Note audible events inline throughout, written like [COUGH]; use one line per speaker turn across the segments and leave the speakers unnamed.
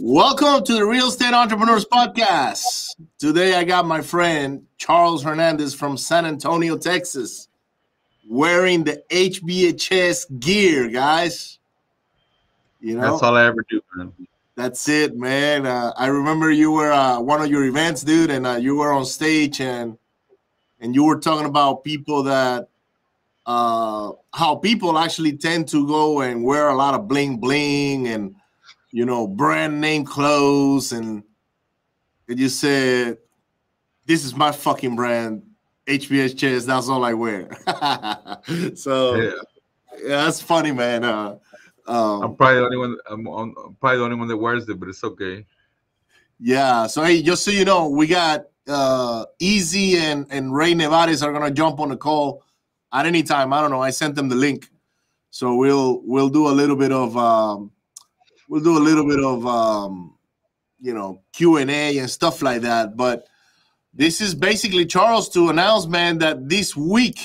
Welcome to the Real Estate Entrepreneurs Podcast. Today I got my friend Charles Hernandez from San Antonio, Texas, wearing the HBHS gear, guys.
You know, that's all I ever do, man.
That's it, man. Uh, I remember you were uh, one of your events, dude, and uh, you were on stage and and you were talking about people that uh, how people actually tend to go and wear a lot of bling bling and you know brand name clothes and and you said this is my fucking brand HBHS chairs that's all I wear [LAUGHS] so yeah. yeah. that's funny man uh,
um, I'm probably the only one I'm, on, I'm probably the only one that wears it but it's okay
yeah so hey just so you know we got uh Easy and and Ray Nevares are gonna jump on the call at any time. I don't know. I sent them the link, so we'll we'll do a little bit of um, we'll do a little bit of um, you know Q and A and stuff like that. But this is basically Charles to announce, man, that this week,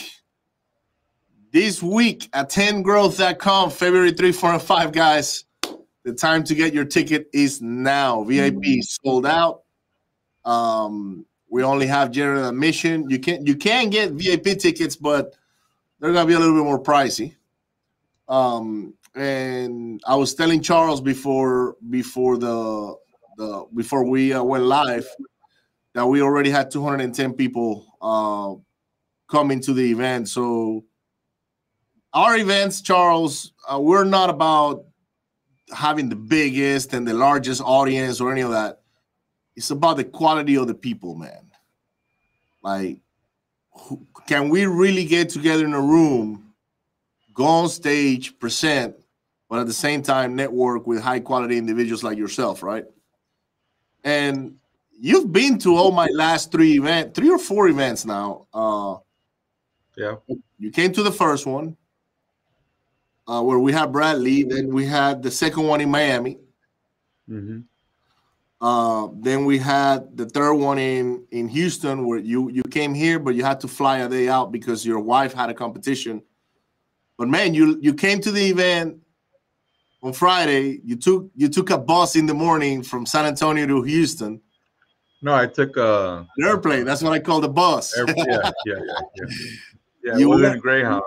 this week attendgrowth.com, February 3, 4, and 5, guys, the time to get your ticket is now. VIP mm-hmm. sold out. Um, we only have general admission. You can you can get VIP tickets, but they're gonna be a little bit more pricey. Um, and I was telling Charles before before the the before we uh, went live that we already had 210 people uh, coming to the event. So our events, Charles, uh, we're not about having the biggest and the largest audience or any of that. It's about the quality of the people, man. Like can we really get together in a room, go on stage, present, but at the same time network with high quality individuals like yourself, right? And you've been to all my last three events, three or four events now. Uh,
yeah.
You came to the first one uh, where we had Bradley. Then we had the second one in Miami. Mm-hmm. Uh, then we had the third one in in Houston where you you came here, but you had to fly a day out because your wife had a competition. But man, you you came to the event on Friday. You took you took a bus in the morning from San Antonio to Houston.
No, I took a
an airplane. That's what I call the bus.
yeah, yeah, yeah, yeah. [LAUGHS] Yeah, you were in Greyhound.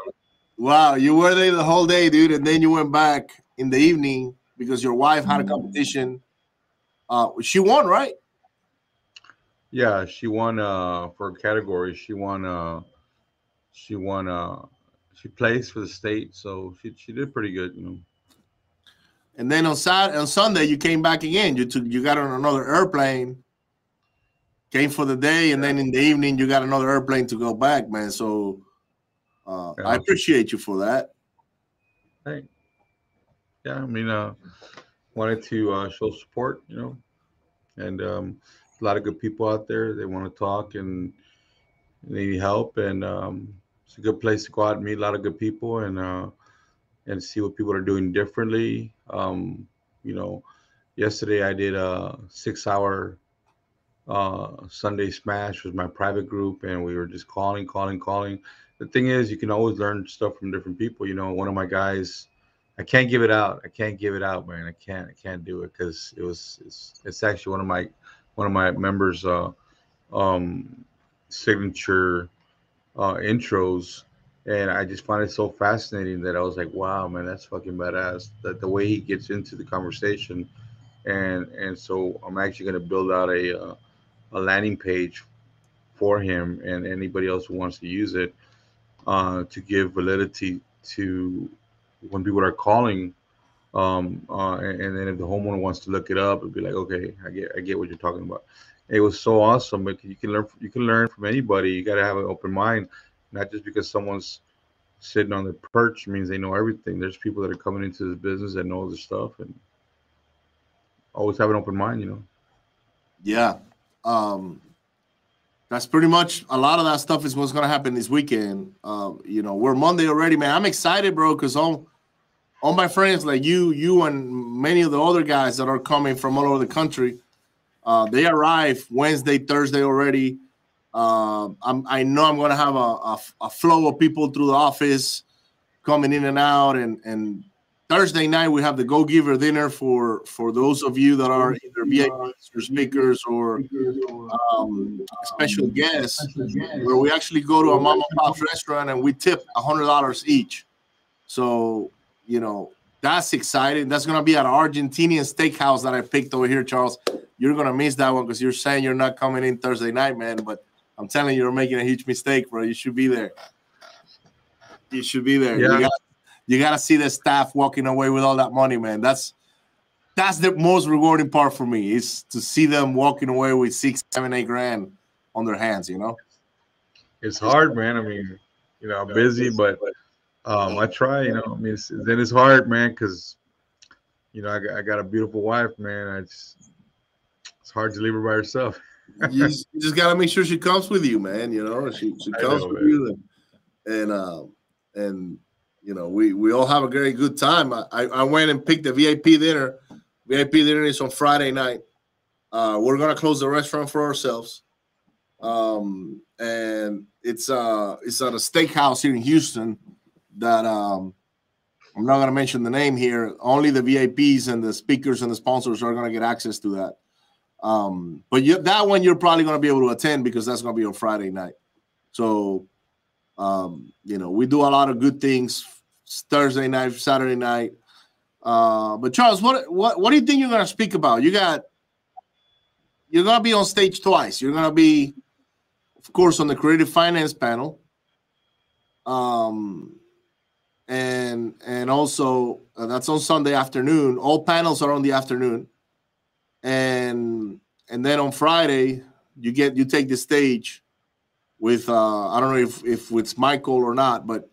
Wow, you were there the whole day, dude, and then you went back in the evening because your wife had a competition uh, she won, right?
Yeah, she won uh, for a category. She won. Uh, she won. Uh, she placed for the state, so she she did pretty good, you know.
And then on Saturday, on Sunday, you came back again. You took you got on another airplane, came for the day, and then in the evening you got another airplane to go back, man. So uh, yeah. I appreciate you for that.
Hey, yeah, I mean, uh, wanted to uh, show support, you know, and um, a lot of good people out there. They want to talk and they need help, and um, it's a good place to go out and meet a lot of good people and uh, and see what people are doing differently. Um, you know, yesterday I did a six-hour uh, Sunday Smash with my private group, and we were just calling, calling, calling. The thing is, you can always learn stuff from different people. You know, one of my guys I can't give it out. I can't give it out, man. I can't. I can't do it because it was. It's, it's actually one of my one of my members' uh, um, signature uh, intros, and I just find it so fascinating that I was like, "Wow, man, that's fucking badass." That the way he gets into the conversation, and and so I'm actually gonna build out a uh, a landing page for him and anybody else who wants to use it uh, to give validity to when people are calling, um, uh, and, then if the homeowner wants to look it up, it'd be like, okay, I get, I get what you're talking about. It was so awesome. You can learn, you can learn from anybody. You got to have an open mind, not just because someone's sitting on the perch means they know everything. There's people that are coming into this business that know this stuff, and always have an open mind. You know.
Yeah. Um, that's pretty much a lot of that stuff is what's gonna happen this weekend. Uh, you know, we're Monday already, man. I'm excited, bro, because all all my friends like you, you and many of the other guys that are coming from all over the country, uh, they arrive Wednesday, Thursday already. Uh, i know I'm gonna have a, a, a, flow of people through the office coming in and out, and and Thursday night we have the Go Giver dinner for for those of you that are either VIPs or speakers or um, special guests, where we actually go to a mom and pop restaurant and we tip a hundred dollars each. So you know that's exciting. That's gonna be at an Argentinian steakhouse that I picked over here, Charles. You're gonna miss that one because you're saying you're not coming in Thursday night, man. But I'm telling you, you're making a huge mistake, bro. You should be there. You should be there.
Yeah.
You, got, you gotta see the staff walking away with all that money, man. That's that's the most rewarding part for me is to see them walking away with six, seven, eight grand on their hands. You know.
It's hard, man. I mean, you know, I'm busy, but um, I try. You know, I mean, it's, then it's hard, man, because you know I got, I got a beautiful wife, man. I just it's hard to leave her by herself. [LAUGHS]
you, just, you just gotta make sure she comes with you, man. You know, she she comes
know,
with
man.
you, and and um and you know we we all have a very good time. I I I went and picked the VIP dinner. VIP dinner is on Friday night. Uh, we're gonna close the restaurant for ourselves, um, and it's uh it's at a steakhouse here in Houston that um I'm not gonna mention the name here. Only the VIPs and the speakers and the sponsors are gonna get access to that. Um, but you, that one you're probably going to be able to attend because that's going to be on Friday night. So, um, you know, we do a lot of good things Thursday night, Saturday night. Uh, but Charles, what what what do you think you're going to speak about? You got you're going to be on stage twice. You're going to be, of course, on the creative finance panel. Um, and and also uh, that's on Sunday afternoon. All panels are on the afternoon and and then on Friday you get you take the stage with uh I don't know if if it's Michael or not, but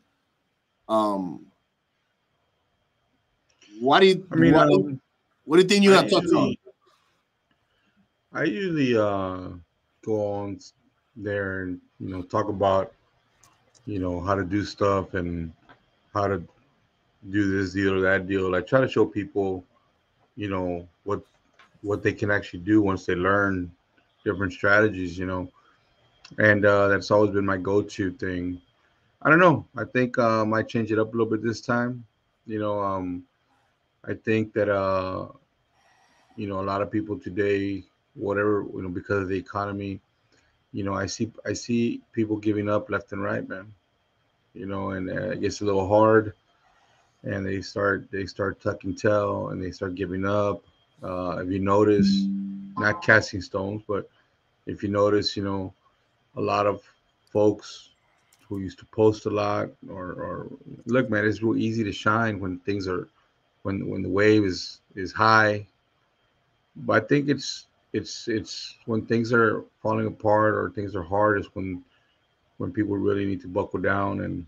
um what do you
I mean,
what,
um,
what do you think you have touched on?
I usually uh, go on there and you know talk about you know how to do stuff and how to do this deal or that deal. I try to show people, you know, what what they can actually do once they learn different strategies. You know, and uh, that's always been my go-to thing. I don't know. I think uh, I might change it up a little bit this time. You know, um, I think that uh, you know a lot of people today, whatever you know, because of the economy, you know, I see I see people giving up left and right, man. You know, and uh, it gets a little hard, and they start they start tucking tail and they start giving up. Uh, if you notice, not casting stones, but if you notice, you know, a lot of folks who used to post a lot or, or look, man, it's real easy to shine when things are when when the wave is is high. But I think it's it's it's when things are falling apart or things are hard is when when people really need to buckle down and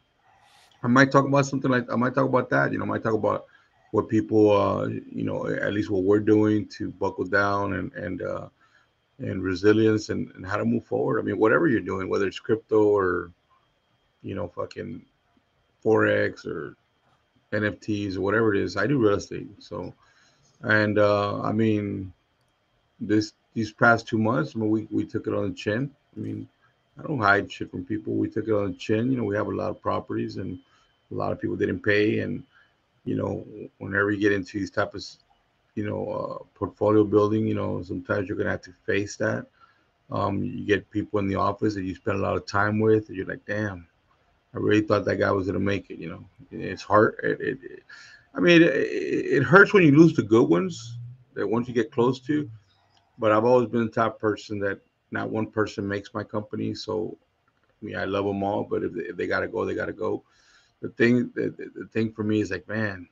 I might talk about something like I might talk about that. You know, I might talk about what people uh you know at least what we're doing to buckle down and and uh and resilience and, and how to move forward. I mean, whatever you're doing, whether it's crypto or you know, fucking forex or NFTs or whatever it is. I do real estate. So and uh I mean this these past two months, I mean, we, we took it on the chin. I mean, I don't hide shit from people. We took it on the chin. You know, we have a lot of properties and a lot of people didn't pay. And, you know, whenever you get into these type of, you know, uh, portfolio building, you know, sometimes you're to have to face that. Um, you get people in the office that you spend a lot of time with, and you're like, damn, I really thought that guy was to make it. You know, it's hard. It, it, it, I mean, it, it hurts when you lose the good ones that once you get close to. But I've always been the type person that not one person makes my company. So, I mean, I love them all, but if they, if they got to go, they got to go. The thing, the, the thing for me is like, man,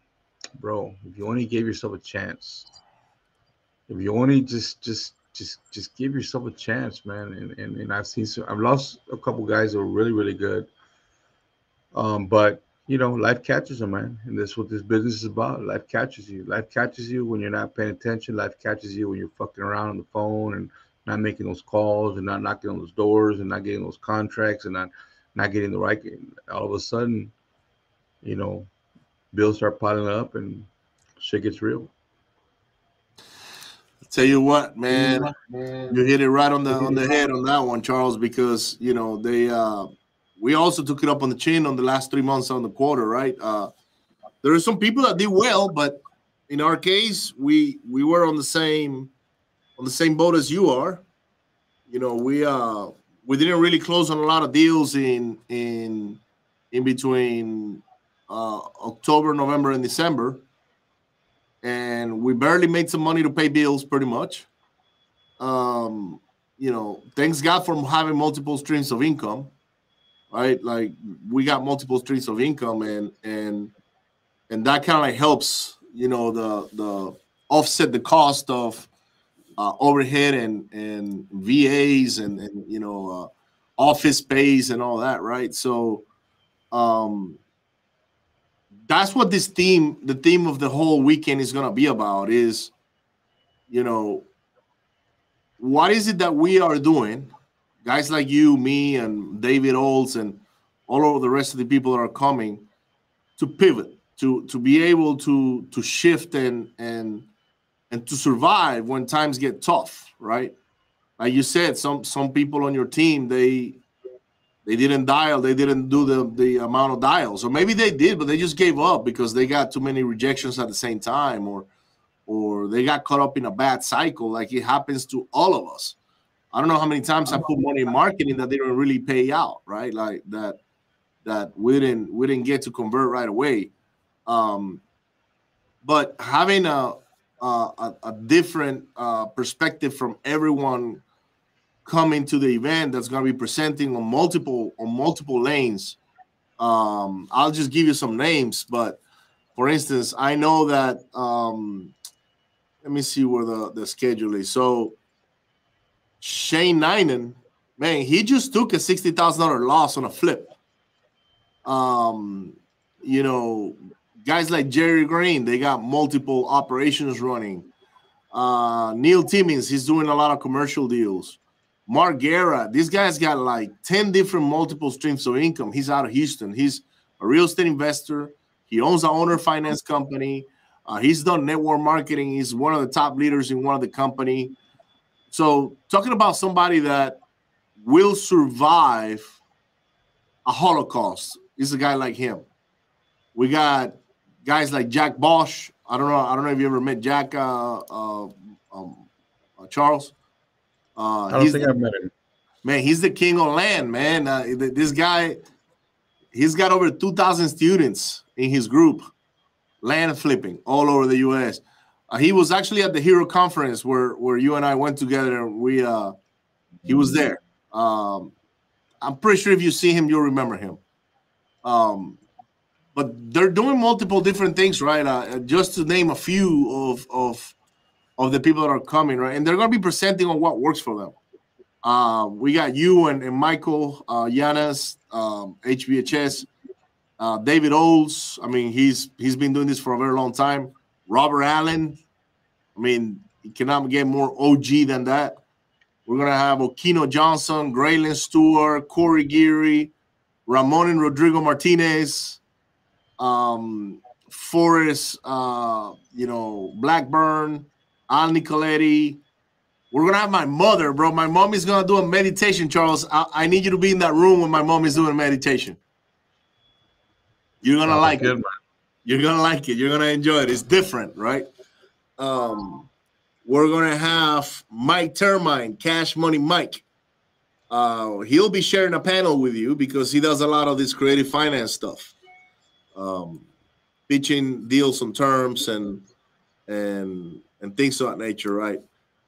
bro, if you only gave yourself a chance, if you only just, just, just, just give yourself a chance, man. And and, and I've seen, some, I've lost a couple guys that were really, really good. Um, but you know, life catches them, man. And that's what this business is about. Life catches you. Life catches you when you're not paying attention. Life catches you when you're fucking around on the phone and not making those calls and not knocking on those doors and not getting those contracts and not not getting the right. All of a sudden, you know, bills start piling up and shit gets real.
I Tell you what, man, you hit it right on the on the head on that one, Charles, because you know they uh we also took it up on the chin on the last three months on the quarter, right? Uh there are some people that did well, but in our case, we we were on the same on the same boat as you are. You know, we uh we didn't really close on a lot of deals in in in between uh, October, November, and December, and we barely made some money to pay bills, pretty much. Um, you know, thanks God for having multiple streams of income, right? Like we got multiple streams of income, and and and that kind of helps, you know, the the offset the cost of uh, overhead and and VAs and and you know uh, office space and all that, right? So, um, that's what this theme, the theme of the whole weekend is gonna be about. Is you know what is it that we are doing, guys like you, me, and David Olds, and all of the rest of the people that are coming to pivot, to to be able to to shift and and and to survive when times get tough, right? Like you said, some some people on your team they they didn't dial, they didn't do the the amount of dials, or maybe they did, but they just gave up because they got too many rejections at the same time, or or they got caught up in a bad cycle, like it happens to all of us. I don't know how many times I put money in marketing that they didn't really pay out, right? Like that that we didn't we didn't get to convert right away. Um, but having a a, a different uh, perspective from everyone coming to the event that's going to be presenting on multiple on multiple lanes. Um, I'll just give you some names, but for instance, I know that. Um, let me see where the the schedule is. So Shane Ninen, man, he just took a sixty thousand dollar loss on a flip. Um, you know, guys like Jerry Green, they got multiple operations running. Uh, Neil Timmins, he's doing a lot of commercial deals. Mark Guerra, this guy's got like 10 different multiple streams of income. He's out of Houston. He's a real estate investor. He owns an owner finance company. Uh, he's done network marketing. He's one of the top leaders in one of the company. So talking about somebody that will survive a Holocaust is a guy like him. We got guys like Jack Bosch. I don't know. I don't know if you ever met Jack uh, uh, um, uh, Charles.
Uh, I don't think I've met him.
Man, he's the king of land, man. Uh, this guy, he's got over two thousand students in his group, land flipping all over the U.S. Uh, he was actually at the Hero Conference where where you and I went together. We uh, he was there. Um, I'm pretty sure if you see him, you'll remember him. Um, but they're doing multiple different things, right? Uh, just to name a few of of of the people that are coming, right? And they're going to be presenting on what works for them. Uh, we got you and, and Michael uh, Yanas, um, HBHS, uh, David Olds. I mean, he's he's been doing this for a very long time. Robert Allen. I mean, you cannot get more OG than that. We're gonna have Okino Johnson, Graylin Stewart, Corey Geary, Ramon and Rodrigo Martinez, um, Forrest, uh, you know, Blackburn, Al Nicoletti. We're gonna have my mother, bro. My mom is gonna do a meditation, Charles. I, I need you to be in that room when my mom is doing meditation. You're gonna like good, it. Man. You're gonna like it. You're gonna enjoy it. It's different, right? Um, we're gonna have Mike Termine, Cash Money Mike. Uh, he'll be sharing a panel with you because he does a lot of this creative finance stuff um, pitching deals and terms and and and things of that nature, right?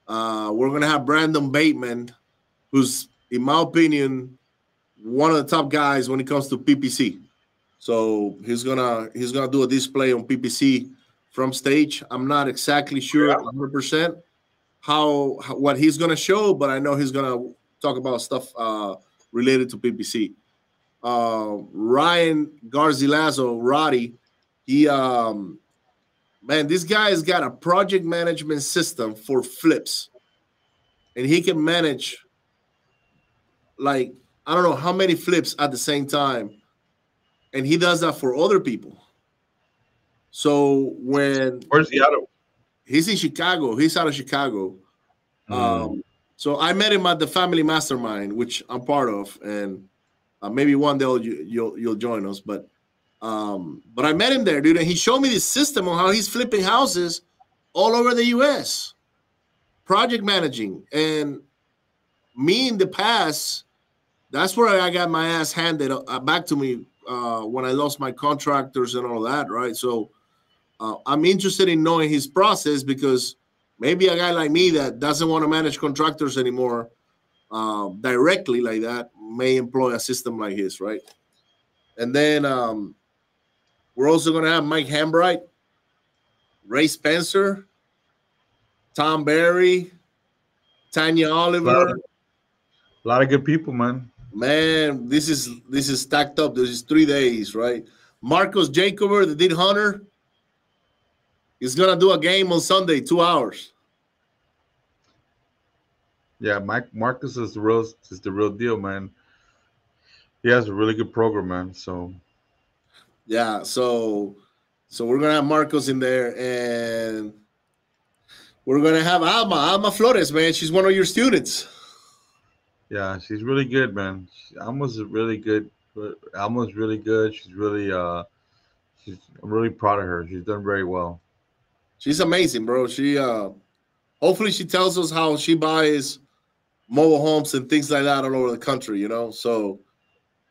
Uh, we're gonna have Brandon Bateman, who's, in my opinion, one of the top guys when it comes to PPC. So he's gonna he's gonna do a display on PPC from stage. I'm not exactly sure 100 percent how, how, what he's gonna show, but I know he's gonna talk about stuff uh, related to PPC uh, Ryan Garzilazo, Roddy, he um man, this guy has got a project management system for flips, and he can manage like I don't know how many flips at the same time, and he does that for other people. So when
where's he out of?
He's in Chicago. He's out of Chicago. Mm. Um, so I met him at the Family Mastermind, which I'm part of, and uh, maybe one day you'll, you'll you'll join us. But Um, but I met him there, dude, and he showed me the system on how he's flipping houses all over the US, project managing. And me in the past, that's where I got my ass handed uh, back to me uh, when I lost my contractors and all that, right? So uh, I'm interested in knowing his process because maybe a guy like me that doesn't want to manage contractors anymore uh, directly like that may employ a system like his, right? And then um, we're also going to have Mike Hambright, Ray Spencer, Tom Barry, Tanya Oliver. A
lot, of, a lot of good people, man.
Man, this is this is stacked up. This is three days, right? Marcos Jacober, the did Hunter, He's gonna do a game on Sunday, two hours.
Yeah, Mike Marcus is the real is the real deal, man. He has a really good program, man. So
yeah, so so we're gonna have Marcos in there and we're gonna have Alma, Alma Flores, man. She's one of your students.
Yeah, she's really good, man. She, Alma's really good. Alma's really good. She's really uh she's I'm really proud of her. She's done very well
she's amazing, bro. She uh hopefully she tells us how she buys mobile homes and things like that all over the country, you know. So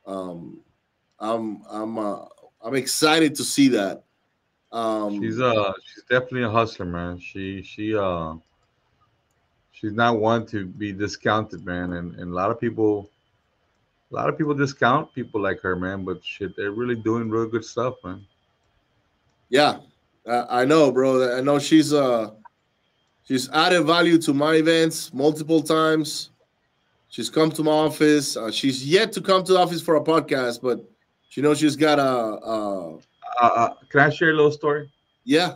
um I'm I'm uh I'm excited to see that.
Um she's uh she's definitely a hustler, man. She she uh she's not one to be discounted, man. And and a lot of people a lot of people discount people like her, man, but shit, they're really doing real good stuff, man.
Yeah, I know, bro. I know she's uh she's added value to my events multiple times. She's come to my office. Uh, she's yet to come to the office for a podcast, but she knows she's got a. a
uh, uh, can I share a little story?
Yeah.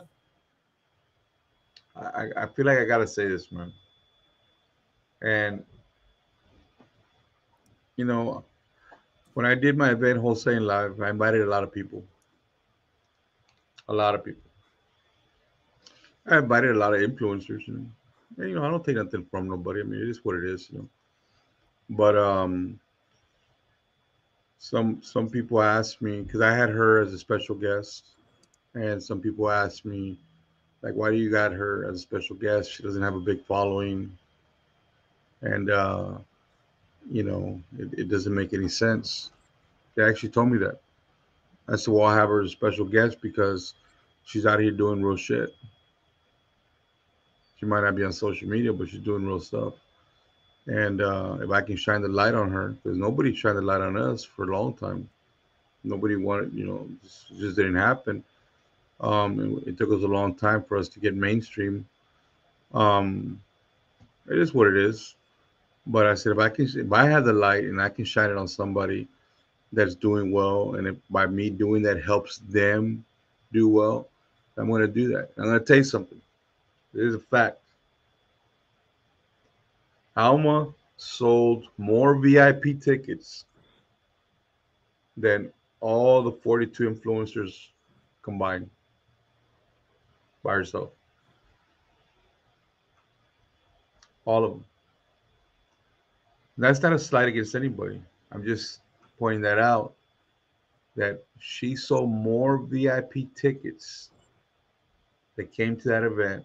I, I feel like I gotta say this, man. And you know, when I did my event wholesaling live, I invited a lot of people. A lot of people. I invited a lot of influencers, you know. And, you know, I don't take nothing from nobody. I mean, it is what it is, you know. But um, some some people asked me because I had her as a special guest, and some people asked me, like, why do you got her as a special guest? She doesn't have a big following, and uh, you know, it, it doesn't make any sense. They actually told me that. I said, well, I have her as a special guest because she's out here doing real shit. She might not be on social media, but she's doing real stuff. And uh, if I can shine the light on her, because nobody shined the light on us for a long time. Nobody wanted, you know, just, just didn't happen. Um, it, it, took us a long time for us to get mainstream. Um, it is what it is. But I said, if I can, if I have the light and I can shine it on somebody that's doing well, and if by me doing that helps them do well, I'm going to do that. I'm going to tell you something. It is a fact. Alma sold more VIP tickets than all the 42 influencers combined by herself. All of them. That's not a slight against anybody. I'm just pointing that out that she sold more VIP tickets that came to that event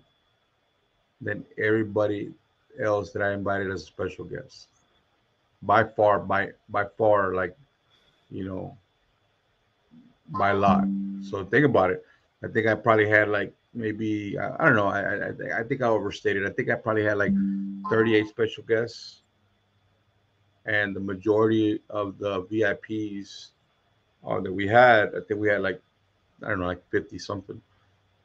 than everybody else that I invited as a special guest. By far, by by far, like you know, by lot. So think about it. I think I probably had like maybe I, I don't know. I, I I think I overstated. I think I probably had like 38 special guests, and the majority of the VIPs uh, that we had, I think we had like I don't know, like 50 something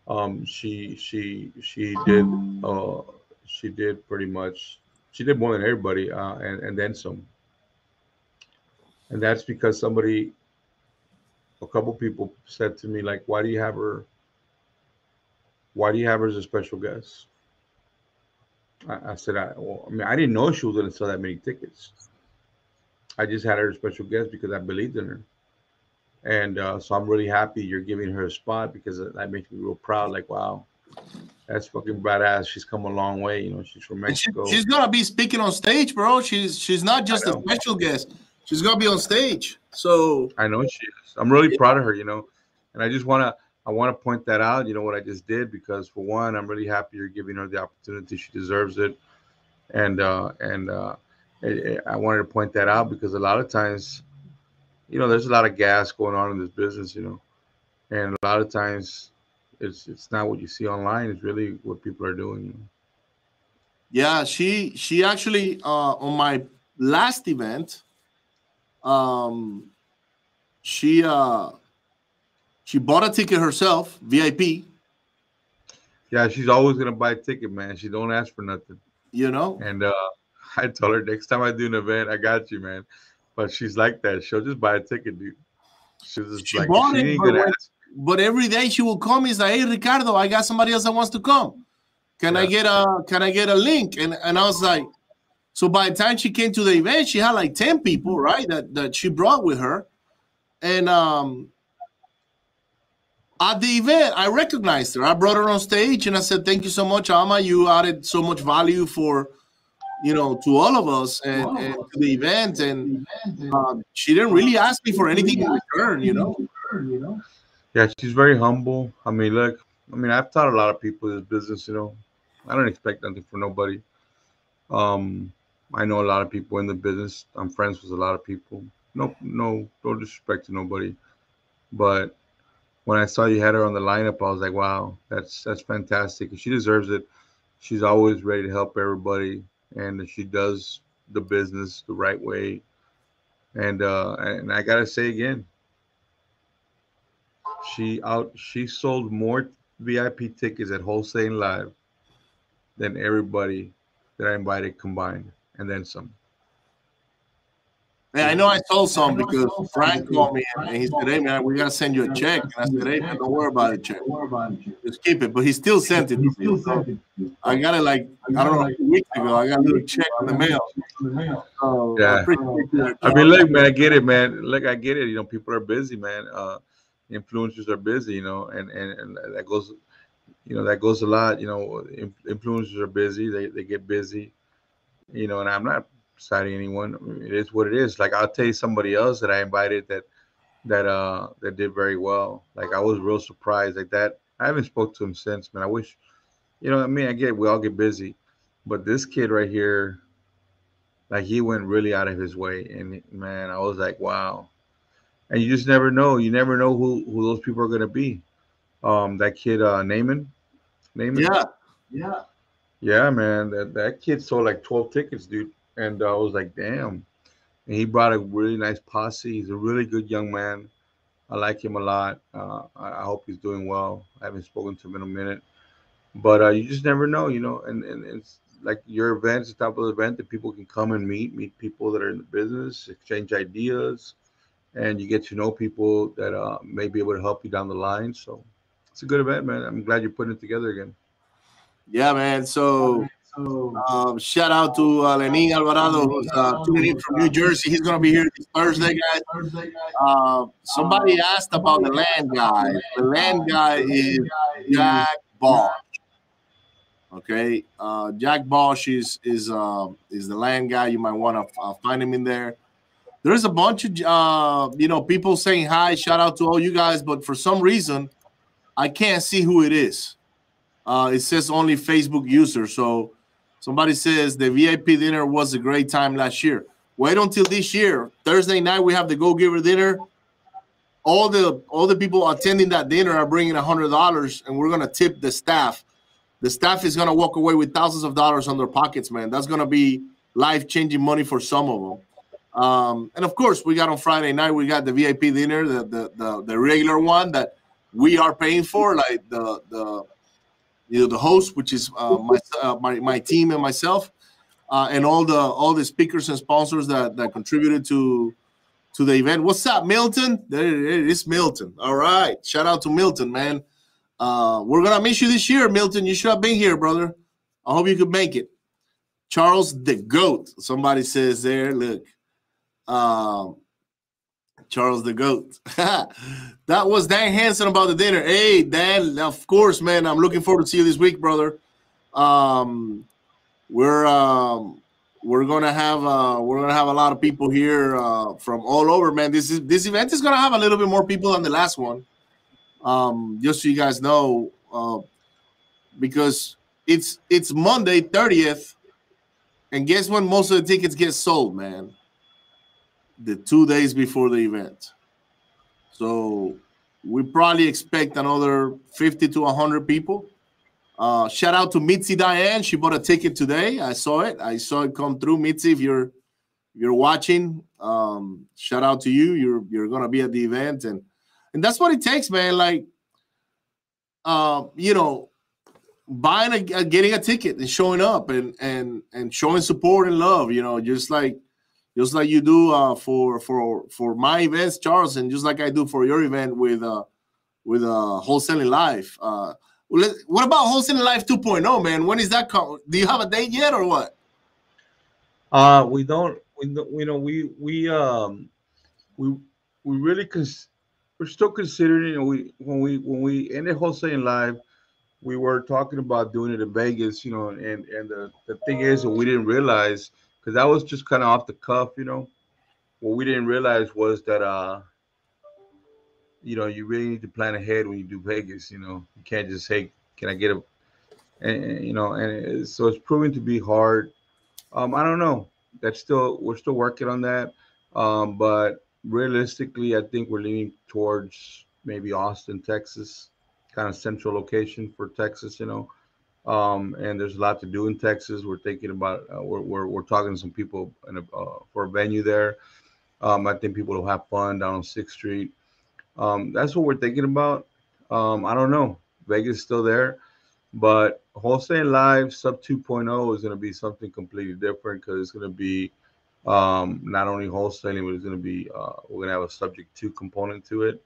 um, she she she did uh, she did pretty much she did more than everybody uh, and and then some. And that's because somebody, a couple people said to me like, "Why do you have her? Why do you have her as a special guest?" I, I said, "I well, I mean, I didn't know she was going to sell that many tickets. I just had her as a special guest because I believed in her." and uh, so I'm really happy you're giving her a spot because that makes me real proud. Like, wow, that's fucking badass. She's come a long way. You know, she's from Mexico.
She, she's gonna be speaking on stage, bro. She's she's not just a special guest. She's gonna be on stage. So
I know she is. I'm really proud of her. You know, And I just want to I want to point that out. You know what I just did because for one, I'm really happy you're giving her the opportunity. She deserves it, and uh, and uh, I wanted to point that out because a lot of times, you know, there's a lot of gas going on in this business. You know, and a lot of times it's it's not what you see online. It's really what people are doing.
Yeah, she she actually uh, on my last event, um, she uh, she bought a ticket herself, VIP.
Yeah, she's always gonna buy a ticket, man. She don't ask for nothing.
You know.
And uh, [LAUGHS] I told her next time I do an event, I got you, man. But she's like that. She'll just buy a ticket, dude. She's just
She
like she ain't gonna ask.
But every day she will call me and say, "Hey, Ricardo, I got somebody else that wants to come. Can I get a Can I get a link?" And and I was like, so by the time she came to the event, she had like ten people, right? That that she brought with her, and um. At the event, I recognized her. I brought her on stage and I said, "Thank you so much, Alma. You added so much value for, you know, to all of us and, and to the event." And um, she didn't really ask me for anything in return, you know. you know.
Yeah, she's very humble. I mean, look, I mean, I've taught a lot of people this business, you know. I don't expect nothing from nobody. Um, I know a lot of people in the business. I'm friends with a lot of people. No, no, no disrespect to nobody. But when I saw you had her on the lineup, I was like, wow, that's that's fantastic. She deserves it. She's always ready to help everybody, and she does the business the right way. And uh, and I gotta say again, she out she sold more VIP tickets at Wholesale Live than everybody that I invited combined, and then some.
Yeah, I know I told some because Frank called me and he said, "Hey man, we gotta send you a check." And I said, "Hey man, don't worry about the check. Just keep it." But he still sent it. So I got it like I don't know two weeks ago. I got a little check in the mail. So I
Yeah.
that.
I mean, look, man, I get it, man. Look, I get it. You know, people are busy, man. Uh, influencers are busy, you know, and and, and that goes, you know, that goes a lot. You know, influencers are busy. They they get busy, you know, and I'm not citing anyone. It is what it is. Like I'll tell you somebody else that I invited that that uh that did very well. Like I was real surprised like that. I haven't spoke to him since, man. I wish, you know, I mean, I get we all get busy, but this kid right here, like he went really out of his way, and man, I was like, wow. And you just never know. You never know who who those people are gonna be. Um, that kid, uh, Naaman, Naaman.
Yeah,
Yeah.
Yeah, man, that, that kid sold like 12 tickets, dude. And uh, I was like, damn. And he brought a really nice posse. He's a really good young man. I like him a lot. Uh, I, I hope he's doing well. I haven't spoken to him in a minute. But uh, you just never know, you know. And, and it's like your event is the type of event that people can come and meet, meet people that are in the business, exchange ideas, and you get to know people that uh, may be able to help you down the line. So it's a good event, man. I'm glad you're putting it together again.
yeah, man. So um, shout out to uh, Lenin Alvarado, who's uh, tuning in from New Jersey. He's gonna be here this Thursday, guys. Uh, somebody asked about the land guy. The land guy is Jack Bosch. Okay, uh, Jack Bosch is is uh, is the land guy. You might want to uh, find him in there. There's a bunch of uh, you know people saying hi. Shout out to all you guys, but for some reason, I can't see who it is. Uh, it says only Facebook user. So somebody says the VIP dinner was a great time last year. Wait until this year. Thursday night we have the Go Giver dinner all the all the people attending that dinner are bringing a hundred dollars and we're gonna tip the staff the staff is gonna walk away with thousands of dollars on their pockets man that's gonna be life-changing money for some of them um, and of course we got on friday night we got the vip dinner the the the, the regular one that we are paying for like the the you know the host which is uh, my, uh, my my team and myself uh, and all the all the speakers and sponsors that that contributed to to the event. What's up, Milton? There it is, Milton. All right. Shout out to Milton, man. Uh, we're gonna miss you this year, Milton. You should have been here, brother. I hope you could make it. Charles the Goat. Somebody says there. Look, um, Charles the Goat. [LAUGHS] that was Dan Hansen about the dinner. Hey, Dan. Of course, man. I'm looking forward to see you this week, brother. Um, we're um, we're gonna have uh we're gonna have a lot of people here uh from all over man this is this event is gonna have a little bit more people than the last one Um, just so you guys know, uh, because it's it's Monday 30th, and guess when most of the tickets get sold, man? The two days before the event. So we probably expect another 50 to 100 people. Uh, shout out to Mitzi Diane. She bought a ticket today. I saw it. I saw it come through. Mitzi, if you're if you're watching, um, shout out to you. You're you're gonna be at the event, and and that's what it takes, man. Like, uh, you know, buying a, getting a ticket and showing up and and and showing support and love. You know, just like just like you do uh, for for for my events, Charles, and just like I do for your event with uh with uh wholesaling live. Uh, what about wholesaling live 2.0, man? When is that come? Do you have a date yet or what?
Uh, we don't. We you know we we um we we really cons- we're still considering. You know, we when we when we ended wholesaling live we were talking about doing it in Vegas, you know, and and the, the thing is we didn't realize because that was just kind of off the cuff, you know. What we didn't realize was that uh you know, you really need to plan ahead when you do Vegas, you know. You can't just say, "Can I get a and, you know, and it, so it's proving to be hard. Um I don't know. That's still we're still working on that. Um but realistically, I think we're leaning towards maybe Austin, Texas kind of central location for Texas, you know. Um, and there's a lot to do in Texas. We're thinking about uh, we're, we're, we're talking to some people a, uh, for a venue there. Um, I think people will have fun down on Sixth Street. Um, that's what we're thinking about. Um, I don't know. Vegas is still there, but wholesale live sub 2.0 is going to be something completely different because it's going to be um, not only wholesaling, but it's going to be uh, we're going to have a subject to component to it.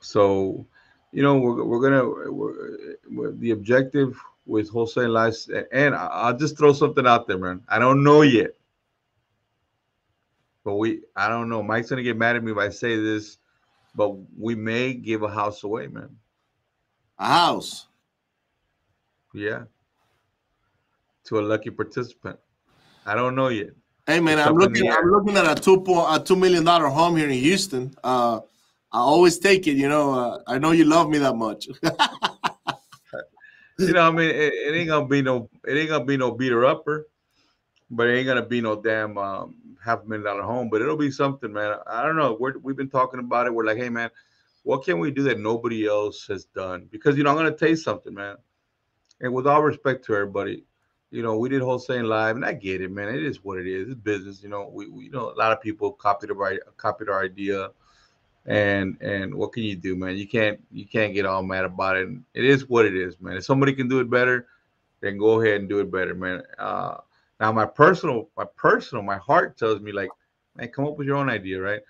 So you know, we're, we're gonna the objective with wholesale lives, and I'll just throw something out there, man. I don't know yet, but we I don't know. Mike's gonna get mad at me if I say this, but we may give a house away, man.
A house.
Yeah. To a lucky participant. I don't know yet.
Hey man, I'm looking. I'm looking at a two point a two million dollar home here in Houston. Uh, I always take it. You know, uh, I know you love me that much. [LAUGHS]
you know, I mean, it, it, ain't gonna be no, it ain't gonna be no beater upper, but it ain't gonna be no damn um, half a million dollar home. But it'll be something, man. I don't know. We're, we've been talking about it. We're like, hey, man, what can we do that nobody else has done? Because you know, I'm gonna taste something, man. And with all respect to everybody, you know, we did wholesaling live, and I get it, man. It is what it is. It's business, you know. We, we you know, a lot of people copied our copied our idea and and what can you do, man? You can't you can't get all mad about it. It is what it is, man. If somebody can do it better, then go ahead and do it better, man. Uh, now my personal, my personal, my heart tells me like, man, come up with your own idea, right?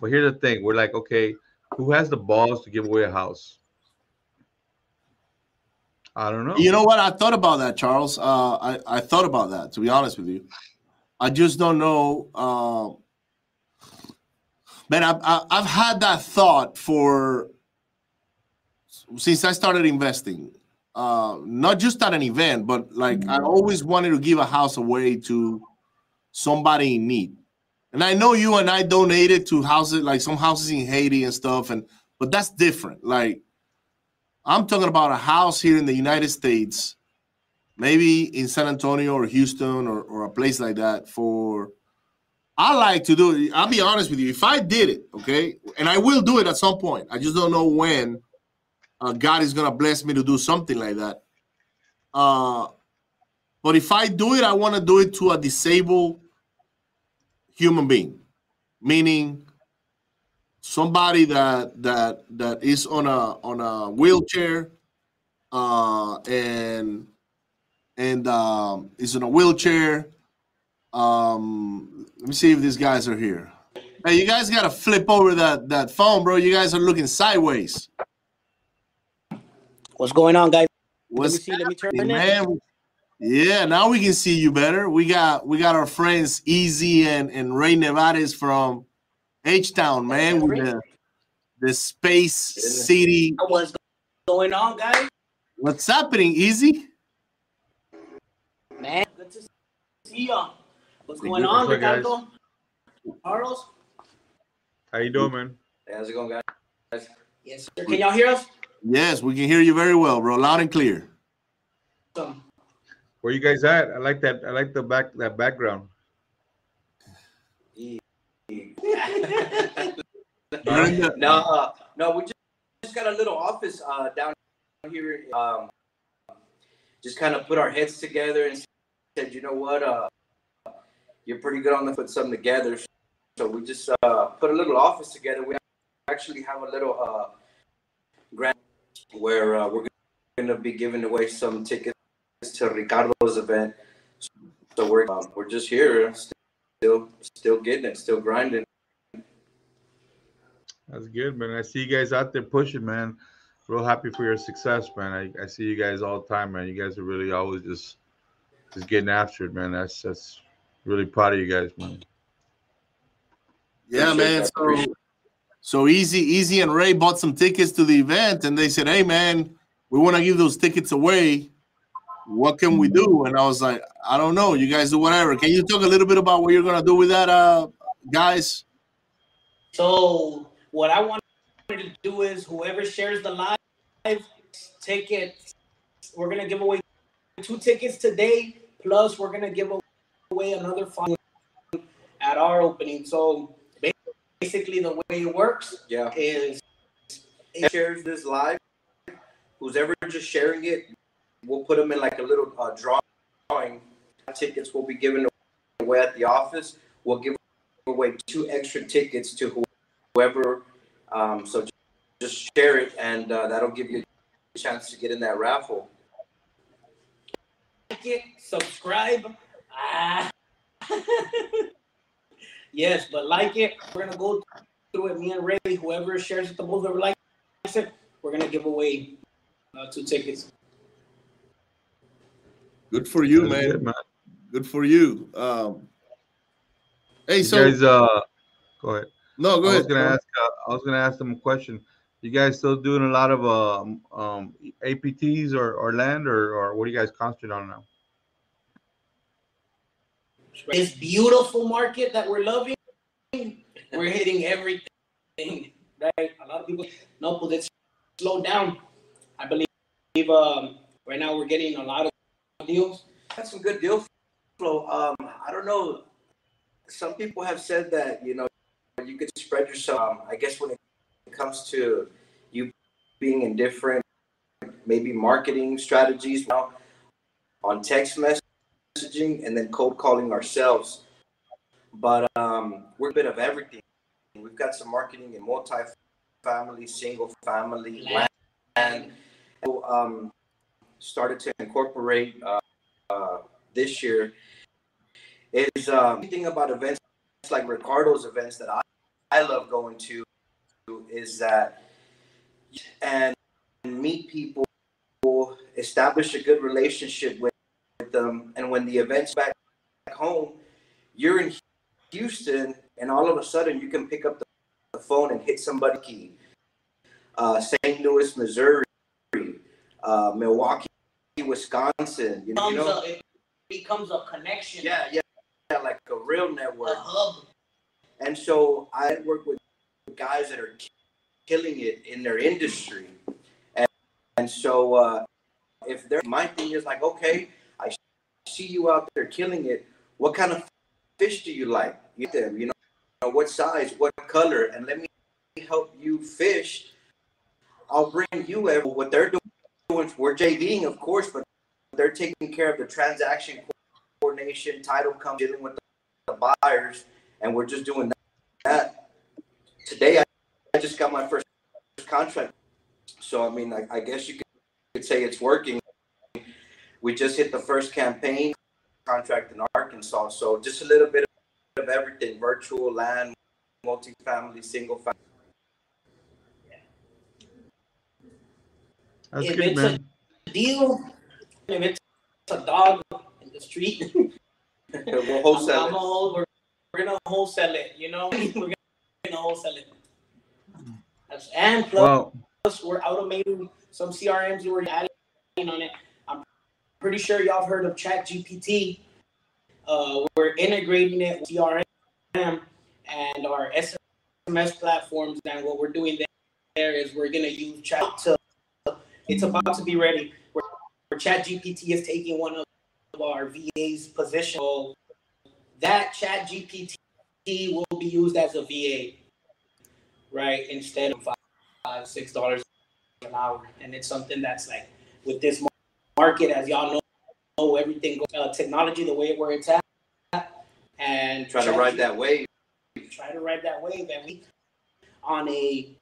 But here's the thing: we're like, okay, who has the balls to give away a house? I don't know.
You know what? I thought about that, Charles. Uh, I I thought about that. To be honest with you, I just don't know. Uh, man, I've, I've had that thought for since I started investing. Uh, not just at an event, but like I always wanted to give a house away to somebody in need. And I know you and I donated to houses like some houses in Haiti and stuff, and but that's different. Like I'm talking about a house here in the United States, maybe in San Antonio or Houston or, or a place like that for I like to do it. I'll be honest with you. If I did it, okay, and I will do it at some point, I just don't know when uh, God is gonna bless me to do something like that. Uh, but if I do it, I want to do it to a disabled human being, meaning somebody that that that is on a on a wheelchair, uh, and and um, is in a wheelchair um, let me see if these guys are here. Hey, you guys got to flip over that that phone, bro. You guys are looking sideways.
What's going on, guys?
What's let me see. Let me turn it, man. Yeah, now we can see you better. We got we got our friends Easy and and Ray Nevares from H Town, man. With the, the Space City.
What's going on, guys?
What's happening, Easy?
Man, good to see you. What's going on, Ricardo? Carlos?
How you doing, man?
Hey, how's it going, guys?
Yes, sir. Can y'all hear us?
Yes, we can hear you very well, bro. Loud and clear.
Awesome.
Where you guys at? I like that. I like the back that background.
You're [LAUGHS]
no, uh, no, we just, just got a little office uh, down here. Um, just kind of put our heads together and said, you know what, uh, you're pretty good on the put something together. So we just uh, put a little office together. We actually have a little uh, grant where uh, we're going to be giving away some tickets to Ricardo's event. So we're um, we're just here, still still getting it, still grinding.
That's good, man. I see you guys out there pushing, man. Real happy for your success, man. I, I see you guys all the time, man. You guys are really always just just getting after it, man. That's that's really proud of you guys, man.
Yeah, man. So, so easy, easy, and Ray bought some tickets to the event, and they said, "Hey, man, we want to give those tickets away. What can we do?" And I was like, "I don't know. You guys do whatever. Can you talk a little bit about what you're gonna do with that, uh, guys?"
So what I wanted to do is whoever shares the live ticket, we're gonna give away two tickets today. Plus, we're gonna give away another five at our opening. So basically, the way it works
Yeah.
is
It shares this live. Who's ever just sharing it, we'll put them in like a little uh, drawing. Tickets will be given away at the office. We'll give away two extra tickets to whoever. Um, so just, just share it, and uh, that'll give you a chance to get in that raffle.
like it, subscribe. Ah. [LAUGHS] yes, but like it. We're gonna go through it. Me and Ray, whoever shares it the most, whoever likes it, we're gonna give away uh, two tickets.
Good for you, man.
good, man.
Good for you. Um, hey,
You
so
guys, uh, go ahead.
no, go
I was gonna ask. Uh, I was gonna ask them a question. You guys still doing a lot of um, um, APTs or, or land, or, or what do you guys concentrate on now?
This beautiful market that we're loving, we're hitting everything. Right? A lot of people no, but it's slowed down. I believe um, right now we're getting a lot of deals.
That's some good deal flow. Um, I don't know. Some people have said that you know you could spread yourself. Um, I guess when it comes to you being in different maybe marketing strategies now on text messaging and then cold calling ourselves. But um, we're a bit of everything. We've got some marketing in multi-family, single family, land. So, um, started to incorporate uh, uh, this year is um, thing about events like Ricardo's events that I, I love going to is that and meet people, establish a good relationship with, with them, and when the event's back home, you're in Houston, and all of a sudden you can pick up the, phone and hit somebody key. Uh, St. Louis, Missouri, uh, Milwaukee, Wisconsin. You know, you know?
a, it becomes a connection,
yeah, yeah, yeah, like a real network.
a hub.
And so I work with guys that are killing it in their industry. And, and so uh, if they're, my thing is like, okay, see you out there killing it. What kind of fish do you like? You them, you know, what size, what color, and let me help you fish. I'll bring you what they're doing. We're JVing, of course, but they're taking care of the transaction coordination, title come dealing with the buyers, and we're just doing that. Today, I, I just got my first contract. So, I mean, I, I guess you could say it's working. We just hit the first campaign contract in Arkansas. So, just a little bit of everything virtual, land, multifamily, single family.
That's
If
good,
it's
man.
a deal, if it's a dog in the street, [LAUGHS]
We'll
I'm,
wholesale
I'm
it.
a we're, we're gonna wholesale it, you know? [LAUGHS] We're gonna wholesale it. Hmm. That's, and plus,
Well,
we're automating some CRMs we're adding on it. Pretty sure y'all have heard of Chat GPT. Uh, we're integrating it with CRM and our SMS platforms. And what we're doing there is we're gonna use chat to. It's about to be ready. Where, where Chat GPT is taking one of our VA's position. That Chat GPT will be used as a VA, right? Instead of five, five six dollars an hour, and it's something that's like with this market, as y'all know, know everything goes, uh, technology the way where it's at, and
Try to
Chat
ride that wave.
try to ride that wave and we on a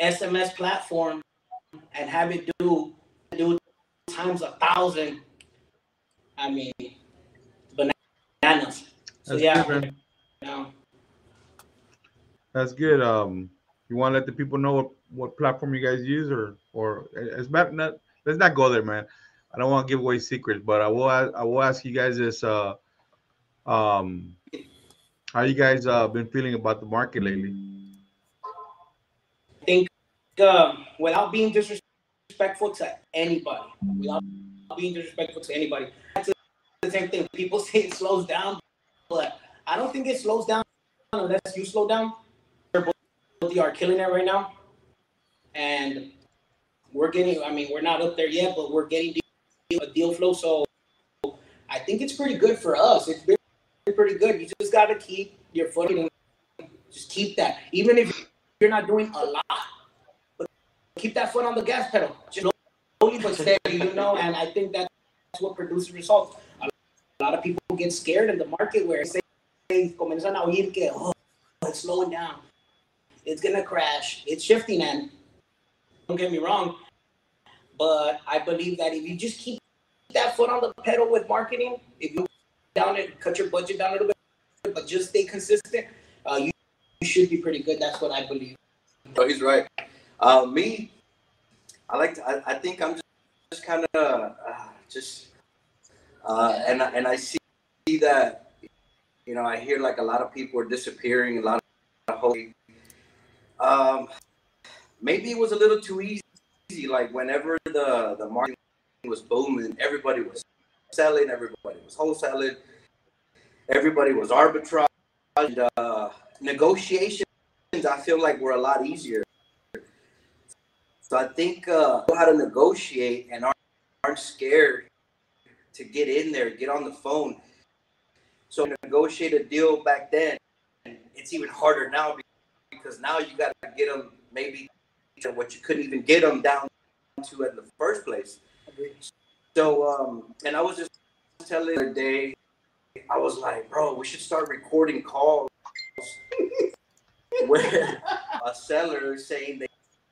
SMS platform and have it do do times a thousand. I mean, bananas. So
That's
yeah,
good,
now,
That's good. Um, you want to let the people know what, what platform you guys use, or or it's not, not let's not go there, man. I don't want to give away secrets, but I will I will ask you guys this. Uh, um, how you guys uh been feeling about the market lately?
I think um, without being disrespectful to anybody, without being disrespectful to anybody, that's the same thing. People [LAUGHS] say it slows down, but I don't think it slows down unless you slow down. Both you are killing it right now, and we're getting. I mean, we're not up there yet, but we're getting a deal flow. So I think it's pretty good for us. It's been pretty good. You just got to keep your footing. Just keep that, even if you're not doing a lot, but keep that foot on the gas pedal. Just slowly but steady, you know. And I think that's what produces results. A lot of people get scared in the market where say comienzan a oír que oh, it's slowing down, it's gonna crash, it's shifting, and don't get me wrong, but I believe that if you just keep that foot on the pedal with marketing, if you down it, cut your budget down a little bit, but just stay consistent, uh, you, you should be pretty good. That's what I believe.
Oh, he's right. Uh, me, I like to. I, I think I'm just, just kind of uh, just, uh, and and I see that, you know, I hear like a lot of people are disappearing. A lot of holy. Um, maybe it was a little too easy. Like whenever the the market was booming, everybody was selling, everybody was wholesaling, everybody was arbitrage. And, uh, negotiations, I feel like were a lot easier. So I think uh, how to negotiate and aren't, aren't scared to get in there, get on the phone. So negotiate a deal back then, it's even harder now because now you got to get them maybe to what you couldn't even get them down to in the first place. So, um, and I was just telling the other day, I was like, bro, we should start recording calls where a seller is saying they,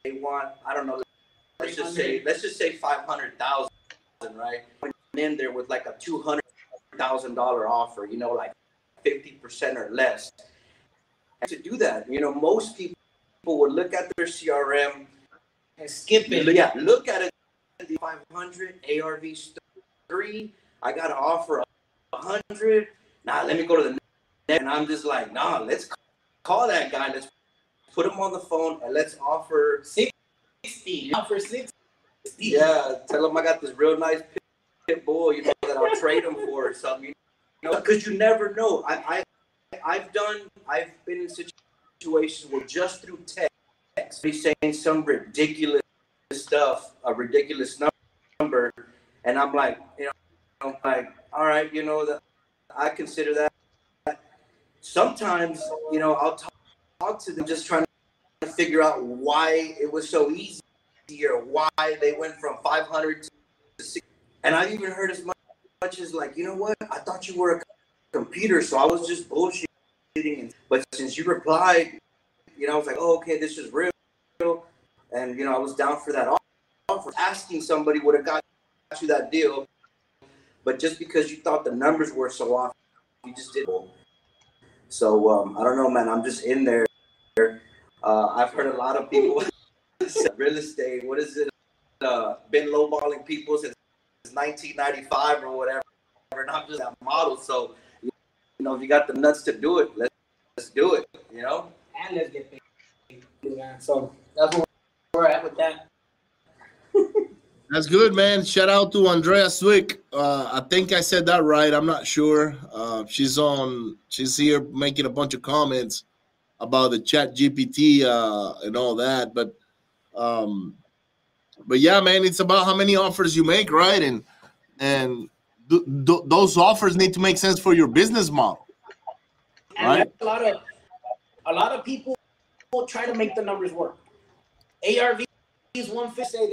they want, I don't know, let's just say, let's just say 500,000, right? Went in there with like a $200,000 offer, you know, like 50% or less. And to do that, you know, most people would look at their CRM
And skip it.
yeah, look at it. The 500 ARV three. I got to offer a hundred. Now let me go to the next. And I'm just like, nah, let's call that guy. Let's put him on the phone and let's offer.
60. Now for 60.
Yeah, tell him I got this real nice pit, pit bull. You know that I'll trade him for or something. You know, because you never know. I, I, I've done. I've been in situations where just through text, he's saying some ridiculous stuff, a ridiculous number, and I'm like, you know, I'm like, all right, you know that I consider that. Sometimes, you know, I'll talk, talk to them just trying to figure out why it was so easy or why they went from 500 to 6. And I've even heard as much, much as like, you know what? I thought you were a computer, so I was just But since you replied, you know, I was like, oh, okay, this is real. And, you know, I was down for that offer. Asking somebody would have got you that deal. But just because you thought the numbers were so off, you just didn't. So um, I don't know, man. I'm just in there. Uh, I've heard a lot of people [LAUGHS] real estate. What is it? Uh, been lowballing people since 1995 or whatever. And I'm just that model. So you know, if you got the nuts to do it, let's let's do it. You know.
And let's get paid. Yeah, so that's where we're at with that. [LAUGHS]
That's good, man. Shout out to Andrea Swick. Uh, I think I said that right. I'm not sure. Uh, she's on. She's here making a bunch of comments. about the chat GPT uh, and all that. But um, but yeah, man, it's about how many offers you make, right? And and th- th- those offers need to make sense for your business model.
And
Right.
a lot of a lot of people try to make the numbers work. ARV is 150.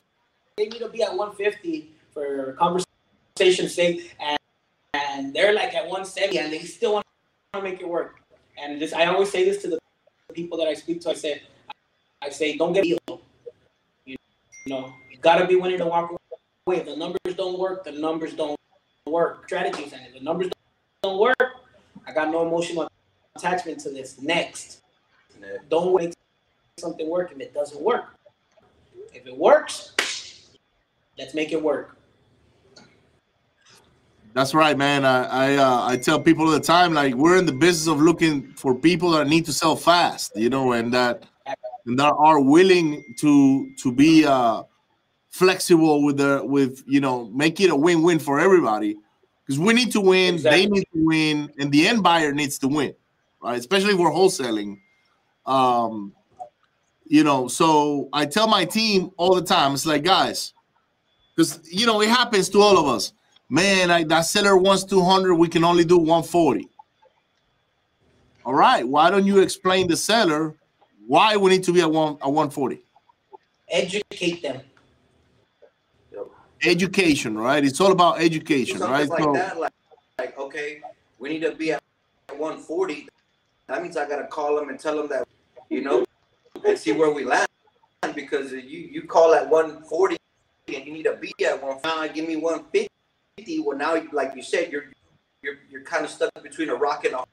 They need to be at 150 for conversation sake, and and they're like at 170, and they still want to make it work. And this, I always say this to the people that I speak to. I say, I say, don't get ego. You know, you gotta be willing to walk away. If the numbers don't work, the numbers don't work. Strategies, and the numbers don't work, I got no emotional attachment to this. Next, don't wait something work if it doesn't work. If it works, let's make it work.
That's right, man. I I, uh, I tell people all the time, like we're in the business of looking for people that need to sell fast, you know, and that and that are willing to to be uh, flexible with the with you know make it a win win for everybody because we need to win,
Exactly.
they need to win, and the end buyer needs to win, right? Especially if we're wholesaling. Um, you know, so I tell my team all the time, it's like guys, because you know it happens to all of us man, I, that seller wants 200, we can only do 140. All right, why don't you explain the seller why we need to be at one at 140?
Educate them.
Education, right? It's all about education, right?
like
So,
that, like, like okay, we need to be at 140. That means I gotta call them and tell them that, you know, and see where we land. Because you you call at 140 and you need to be at 150. Give me 150. Well, now, like you said, you're you're you're kind of stuck between a rock and a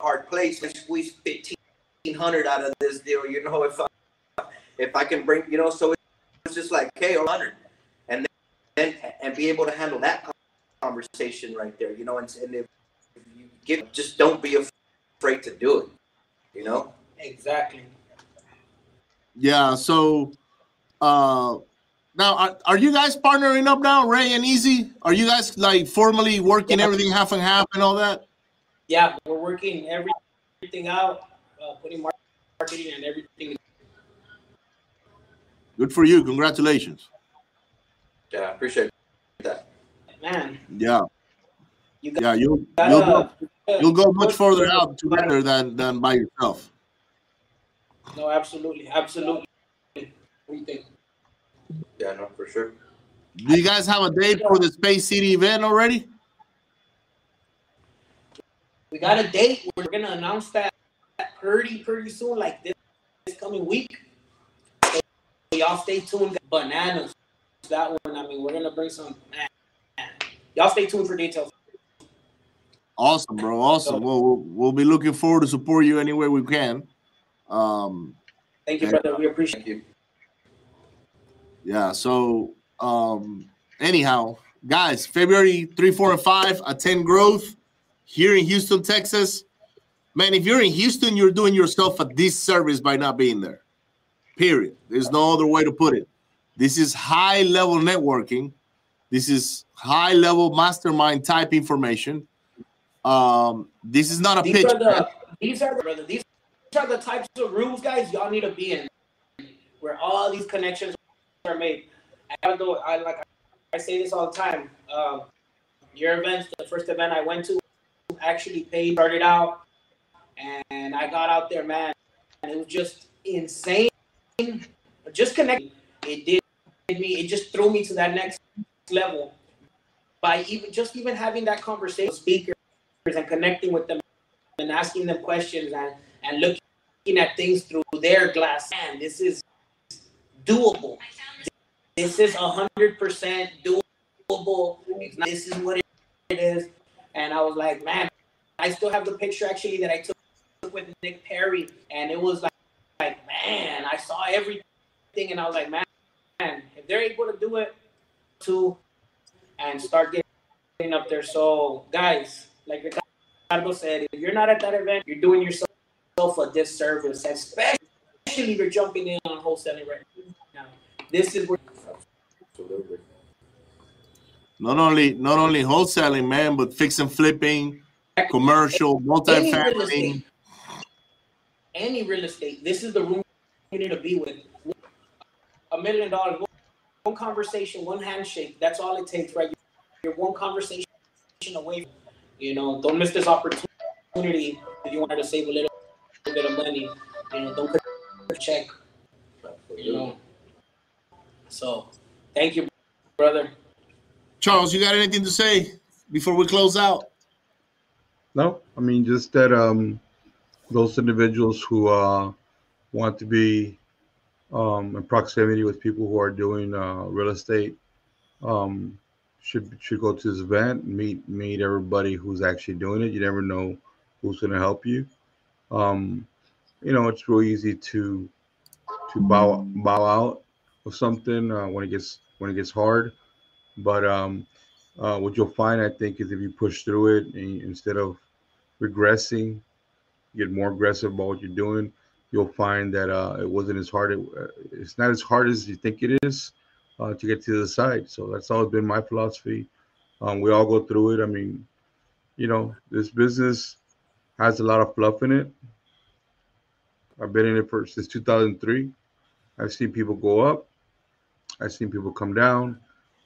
hard place. And squeeze 1500 out of this deal. You know, if I if I can bring, you know, so it's just like, okay, 100, and and be able to handle that conversation right there, you know, and, and if you get, just don't be afraid to do it, you know.
Exactly.
yeah, so uh now are, are you guys partnering up now, Ray and Easy? Are you guys like formally working
Yeah.
everything half and half and all that?
Yeah, we're working everything out, uh, putting marketing and everything.
Good for you. Congratulations.
Yeah, appreciate that.
Man,
Yeah.
you got
Yeah, you'll you'll go,
uh,
you'll go much further out together than than by yourself.
No, absolutely, absolutely. Everything.
Yeah, no, for sure.
Do you guys have a date for the Space City event already?
We got a date. We're gonna announce that pretty pretty soon, like this, this coming week. So y'all stay tuned. Bananas. That one. I mean, we're gonna bring some. Man, man. Y'all stay tuned for details.
Awesome, bro. Awesome. Well, we'll we'll be looking forward to support you any way we can. Um,
Thank you,
Okay.
brother. We appreciate
you.
yeah. So, um, anyhow, guys, February three, four, and five, Attendgrowth here in Houston, Texas. Man, if you're in Houston, you're doing yourself a disservice by not being there. Period. There's no other way to put it. This is high level networking. This is high level mastermind type information. Um, this is not a
These
pitch.
are the these are the brother. These are the types of rooms, guys. Y'all need to be in, where all these connections are made. I go. I like. I say this all the time. Um, your events, the first event I went to, actually paid. Started out, and I got out there, man, and it was just insane. Just connecting. It did me. It just threw me to that next level by even just even having that conversation with speakers and connecting with them and asking them questions and, and looking at things through their glass. Man, this is doable. This is a hundred percent doable. It's not- this is what it is. And I was like, man, I still have the picture actually that I took with Nick Perry, and it was like, like man, I saw everything, and I was like, man, man if they're able to do it, too, and start getting up there. So, guys, like Ricardo said, if you're not at that event, you're doing yourself a disservice, especially if you're jumping in on wholesaling right now. This is where
Absolutely.
not only not only wholesaling, man, but fix and flipping, commercial, multifamily.
estate. any real estate, this is the room you need to be with. A million dollars, one conversation, one handshake. That's all it takes, right? You're one conversation away. You know, don't miss this opportunity if you wanted to save a little, little bit of money. You know, don't cut a check. You know. So, thank you, brother.
Charles, you got anything to say before we close out?
No, I mean just that um, those individuals who uh, want to be um, in proximity with people who are doing uh, real estate um, should should go to this event, meet meet everybody who's actually doing it. You never know who's going to help you. Um, you know, it's real easy to to bow bow out of something uh, when it gets when it gets hard. But um, uh, what you'll find, I think, is if you push through it and instead of regressing, get more aggressive about what you're doing, you'll find that uh, it wasn't as hard. It, uh, it's not as hard as you think it is uh, to get to the side. So that's always been my philosophy. Um, we all go through it. I mean, you know, this business has a lot of fluff in it. I've been in it for since 2003. I've seen people go up. I've seen people come down.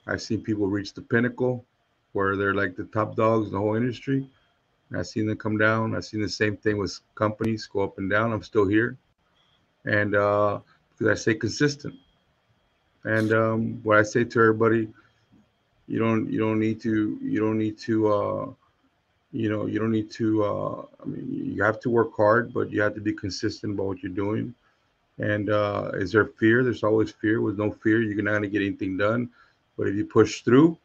I've seen people reach the pinnacle where they're like the top dogs in the whole industry. I've seen them come down. I've seen the same thing with companies go up and down. I'm still here, and uh, because I stay consistent. And um, what I say to everybody, you don't you don't need to you don't need to uh, you know you don't need to. Uh, I mean, you have to work hard, but you have to be consistent about what you're doing. And uh, is there fear? There's always fear. With no fear, you're not to get anything done. But if you push through,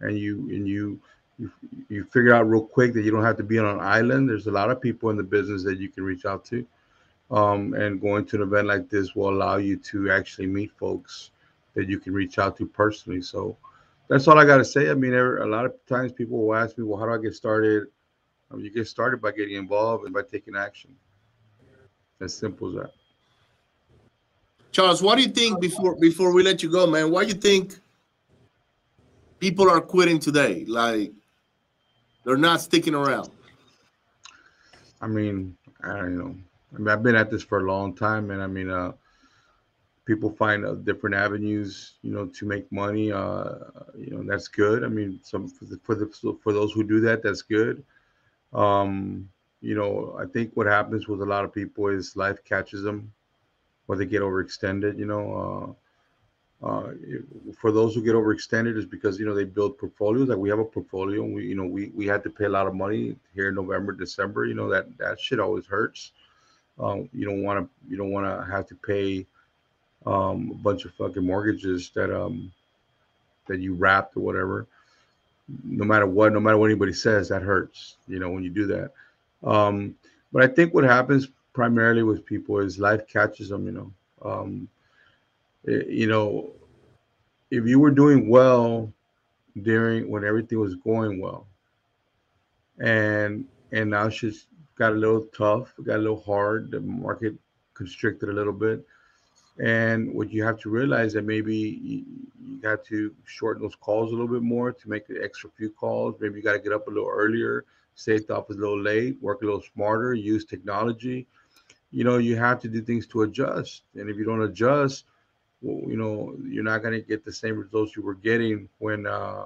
and you and you you you figure out real quick that you don't have to be on an island. There's a lot of people in the business that you can reach out to, um, and going to an event like this will allow you to actually meet folks that you can reach out to personally. So that's all I got to say. I mean, a lot of times people will ask me, "Well, how do I get started?" Um, you get started by getting involved and by taking action. As simple as that.
Charles, what do you think before before we let you go, man? Why do you think people are quitting today? Like they're not sticking around.
I mean, I don't know. I mean, I've been at this for a long time, and I mean, uh, people find uh, different avenues, you know, to make money. Uh, you know, that's good. I mean, some for the, for the for those who do that, that's good. Um, you know, I think what happens with a lot of people is life catches them, or they get overextended. You know, uh, for those who get overextended is because you know they build portfolios. Like we have a portfolio and we you know we we had to pay a lot of money here in november december. You know that that shit always hurts. Um, you don't want to you don't want to have to pay um, a bunch of fucking mortgages that um that you wrapped or whatever. No matter what no matter what anybody says that hurts you know when you do that. Um but i think what happens primarily with people is life catches them you know. Um Eh, you know, if you were doing well during when everything was going well, and and now she's got a little tough, got a little hard, the market constricted a little bit, and what you have to realize that maybe you, you got to shorten those calls a little bit more to make the extra few calls. Maybe you got to get up a little earlier, stay at the office a little late, work a little smarter, use technology. You know, you have to do things to adjust, and if you don't adjust you know you're not going to get the same results you were getting when uh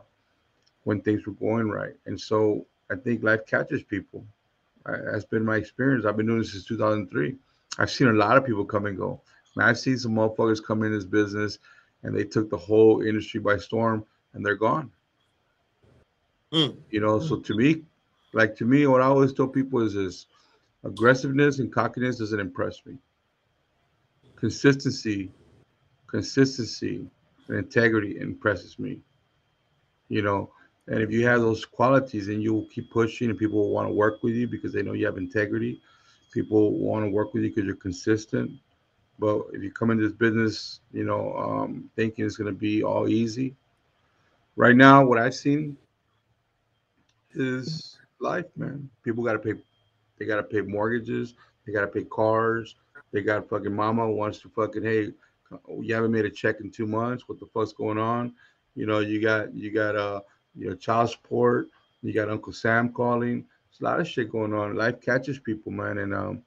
when things were going right. And so i think life catches people. I, that's been my experience. I've been doing this since 2003 i've seen a lot of people come and go. And i've seen some motherfuckers come in this business and they took the whole industry by storm and they're gone. Mm. you know so to me like to me what i always tell people is this. Aggressiveness and cockiness doesn't impress me. Consistency consistency and integrity impresses me. You know, and if you have those qualities and you will keep pushing and people will want to work with you because they know you have integrity, people want to work with you because you're consistent. But if you come into this business, you know, um, thinking it's going to be all easy, right now, what I've seen is life, man. People got to pay, they got to pay mortgages, they got to pay cars, they got fucking mama wants to fucking, hey, you haven't made a check in two months. What the fuck's going on? You know, you got you got uh you know child support. You got Uncle Sam calling. There's a lot of shit going on. Life catches people, man, and um,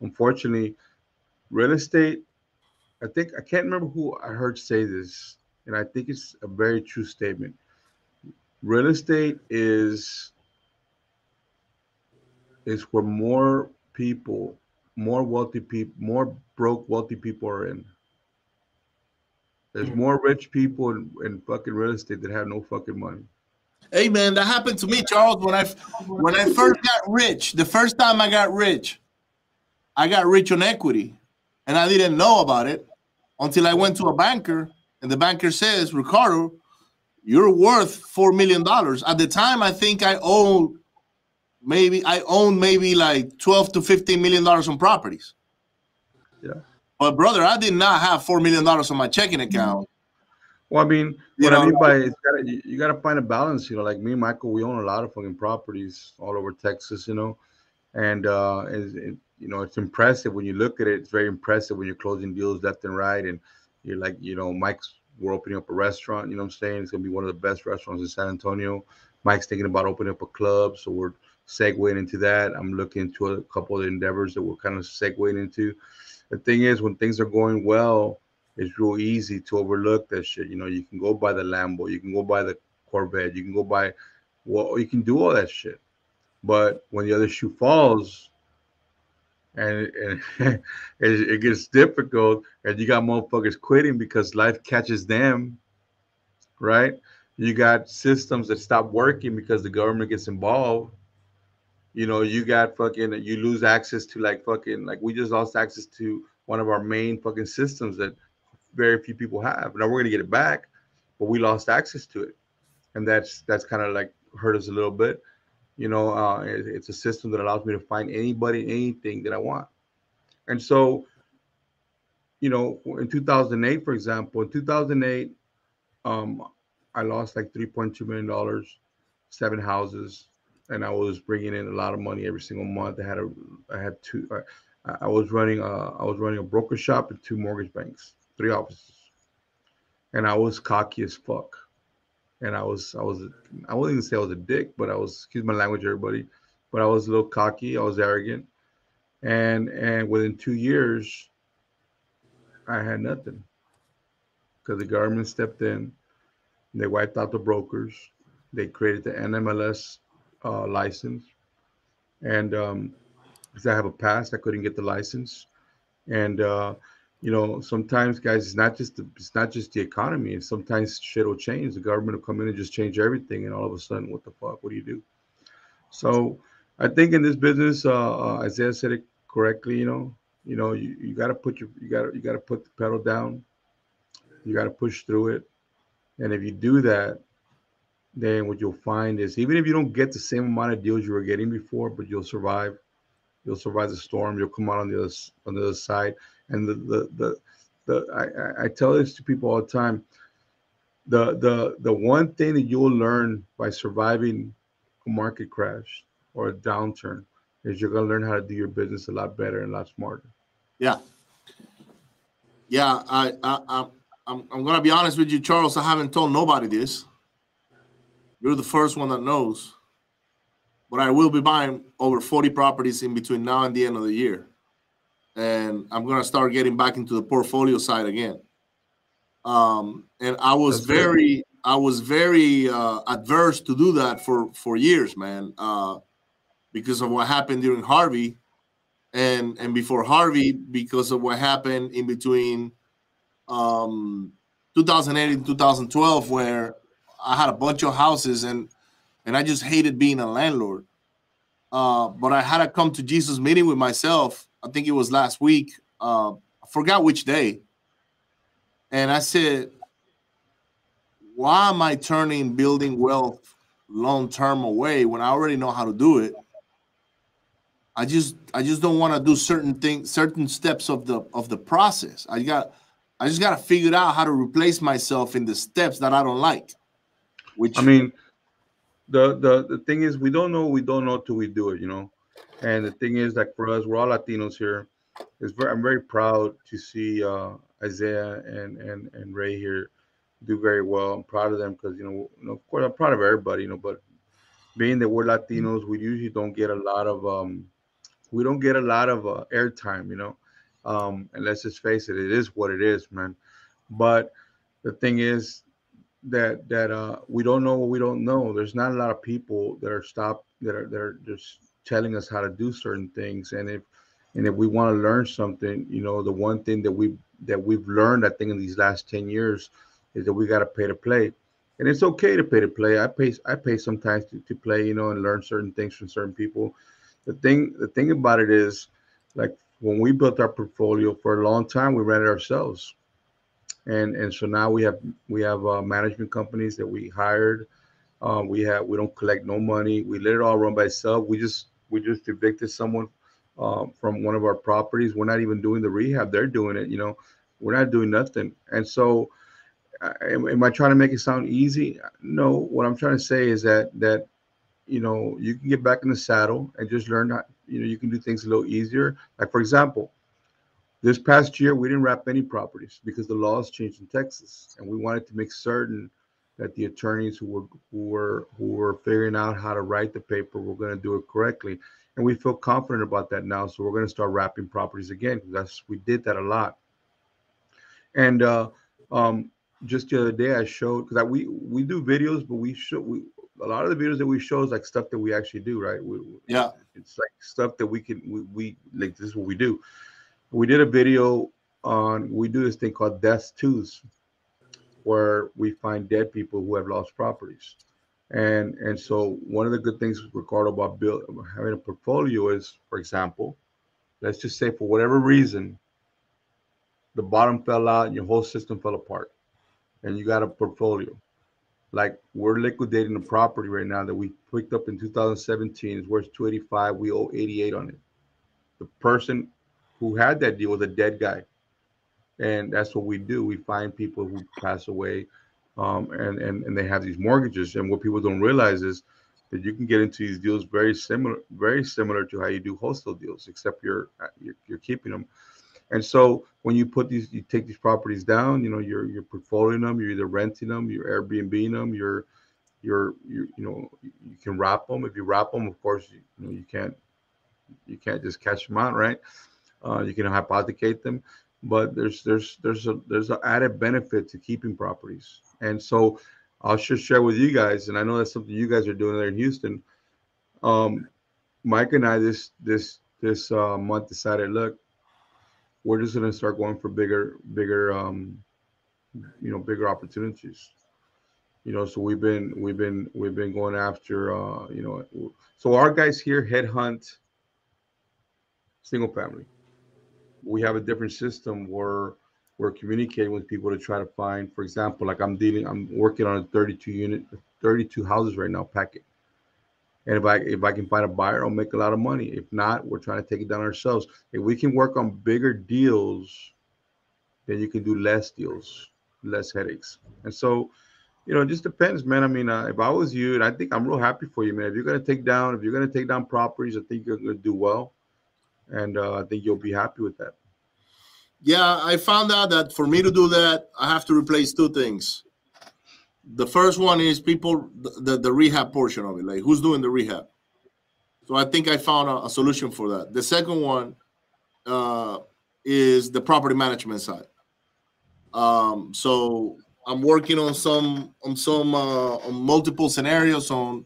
unfortunately, real estate. I think I can't remember who I heard say this, and I think it's a very true statement. Real estate is is where more people, more wealthy people, more broke wealthy people are in. There's more rich people in, in fucking real estate that have no fucking money.
Hey man, that happened to me, Charles. When I when I first got rich, the first time I got rich, I got rich on equity, and I didn't know about it until I went to a banker, and the banker says, "Ricardo, you're worth four million dollars." At the time, I think I owned maybe I owned maybe like twelve to fifteen million dollars on properties.
Yeah.
But brother, I did not have four million dollars on my checking account.
Well, I mean,
You
what I mean by it's gotta, you, you gotta find a balance. You know, like me and Michael, we own a lot of fucking properties all over Texas. You know, and uh, it's, it, you know, it's impressive when you look at it. It's very impressive when you're closing deals left and right, and you're like, you know, Mike's we're opening up a restaurant. You know what I'm saying? It's gonna be one of the best restaurants in San Antonio. Mike's thinking about opening up a club, so we're segueing into that. I'm looking into a couple of endeavors that we're kind of segueing into. The thing is, when things are going well, it's real easy to overlook that shit. You know, you can go buy the Lambo, you can go buy the Corvette, you can go buy, well, you can do all that shit. But when the other shoe falls, and, and [LAUGHS] it, it gets difficult, and you got motherfuckers quitting because life catches them, right? You got systems that stop working because the government gets involved. You know, you got fucking, you lose access to like fucking, like we just lost access to one of our main fucking systems that very few people have. Now we're gonna get it back, but we lost access to it, and that's that's kind of like hurt us a little bit. You know, uh, it- it's a system that allows me to find anybody, anything that I want, and so, you know, in 2008, for example, in 2008, um, I lost like 3.2 million dollars, seven houses, and I was bringing in a lot of money every single month. I had a, I had two. I, I was running a, I was running a broker shop and two mortgage banks three offices, and I was cocky as fuck. And I was, I was, I wouldn't even say I was a dick, but I was, excuse my language, everybody, but I was a little cocky. I was arrogant, and and within two years, I had nothing because the government stepped in. They wiped out the brokers. They created the NMLS uh, license, and um, because I have a past, I couldn't get the license, and uh, you know, sometimes guys, it's not just the, it's not just the economy. And Sometimes shit will change. The government will come in and just change everything, and all of a sudden, what the fuck? What do you do? So, I think in this business, uh, uh, Isaiah said it correctly. You know, you know, you, you got to put your you got to you got to put the pedal down. You got to push through it, and if you do that, then what you'll find is even if you don't get the same amount of deals you were getting before, but you'll survive. You'll survive the storm. You'll come out on the other on the other side. And the the the, the I, I- tell this to people all the time. The the the one thing that you'll learn by surviving a market crash or a downturn is you're gonna learn how to do your business a lot better and a lot smarter.
Yeah. Yeah, I, I, I I'm, I'm gonna be honest with you, Charles. I haven't told nobody this. You're the first one that knows. But I will be buying over 40 properties in between now and the end of the year. And I'm gonna start getting back into the portfolio side again. Um, and I was
That's good.
very, I was very uh, adverse to do that for for years, man, uh, because of what happened during Harvey and and before Harvey because of what happened in between um 2008 and 2012 where I had a bunch of houses and and I just hated being a landlord. Uh, but I had to come to Jesus meeting with myself. I think it was last week. Uh, I forgot which day. And I said, why am I turning building wealth long term away when I already know how to do it? I just I just don't want to do certain things, certain steps of the of the process. I got I just got to figure out how to replace myself in the steps that I don't like. Which
I mean, the the the thing is, we don't know, we don't know till we do it, you know. And the thing is, like for us, we're all Latinos here. It's very, I'm very proud to see uh, Isaiah and and and Ray here do very well. I'm proud of them because you know, you know, of course, I'm proud of everybody, you know. But being that we're Latinos, we usually don't get a lot of um, we don't get a lot of uh, airtime, you know. Um, and let's just face it, it is what it is, man. But the thing is that that uh, we don't know what we don't know. There's not a lot of people that are stopped that are that are just telling us how to do certain things. And if and if we want to learn something, you know, the one thing that we that we've learned, I think, in these last ten years, is that we got to pay to play, and it's okay to pay to play. I pay I pay sometimes to, to play, you know, and learn certain things from certain people. The thing the thing about it is, like when we built our portfolio for a long time, we ran it ourselves, and and so now we have we have uh, management companies that we hired. Uh, we have we don't collect no money. We let it all run by itself. We just we just evicted someone uh, from one of our properties. We're not even doing the rehab; they're doing it. You know, we're not doing nothing. And so, am, am I trying to make it sound easy? No. What I'm trying to say is that that you know you can get back in the saddle and just learn how you know you can do things a little easier. Like for example, this past year we didn't wrap any properties because the laws changed in Texas, and we wanted to make certain that the attorneys who were who were who were figuring out how to write the paper were going to do it correctly. And we feel confident about that now so we're going to start wrapping properties again that's we did that a lot. And uh um just the other day i showed because we we do videos but we show we a lot of the videos that we show is like stuff that we actually do right? We,
yeah.
It's like stuff that we can we, we like this is what we do we did a video on we do this thing called death twos where we find dead people who have lost properties. And and so one of the good things, Ricardo, about build, having a portfolio is, for example, let's just say for whatever reason, the bottom fell out and your whole system fell apart, and you got a portfolio. Like we're liquidating a property right now that we picked up in 2017 it's worth 285. We owe 88 on it. The person who had that deal was a dead guy and that's what we do. We find people who pass away, um, and and and they have these mortgages. And what people don't realize is that you can get into these deals very similar, very similar to how you do wholesale deals, except you're you're, you're keeping them. And so when you put these, you take these properties down. You know, you're you're portfolioing them. You're either renting them, you're Airbnb them, you're you're you you know you can wrap them. If you wrap them, of course, you, you know you can't you can't just catch them out, right? Uh, you can hypothecate them but there's there's there's a there's an added benefit to keeping properties. And so i'll just share with you guys and i know that's something you guys are doing there in houston. Um mike and i this this this uh, month decided look we're just going to start going for bigger bigger um you know bigger opportunities. You know so we've been we've been we've been going after uh you know so our guys here headhunt single family we have a different system where we're communicating with people to try to find, for example, like I'm dealing, I'm working on a 32 unit, 32 houses right now, packet. And if I if I can find a buyer, I'll make a lot of money. If not, we're trying to take it down ourselves. If we can work on bigger deals, then you can do less deals, less headaches. And so, you know, it just depends, man. I mean, uh, if I was you, and I think I'm real happy for you, man. If you're gonna take down, if you're gonna take down properties, I think you're gonna do well and uh, I think you'll be happy with that.
Yeah, I found out that for me to do that, I have to replace two things. The first one is people the, the rehab portion of it, like who's doing the rehab. So I think I found a, a solution for that. The second one uh, is the property management side. Um, so I'm working on some on some uh, on multiple scenarios on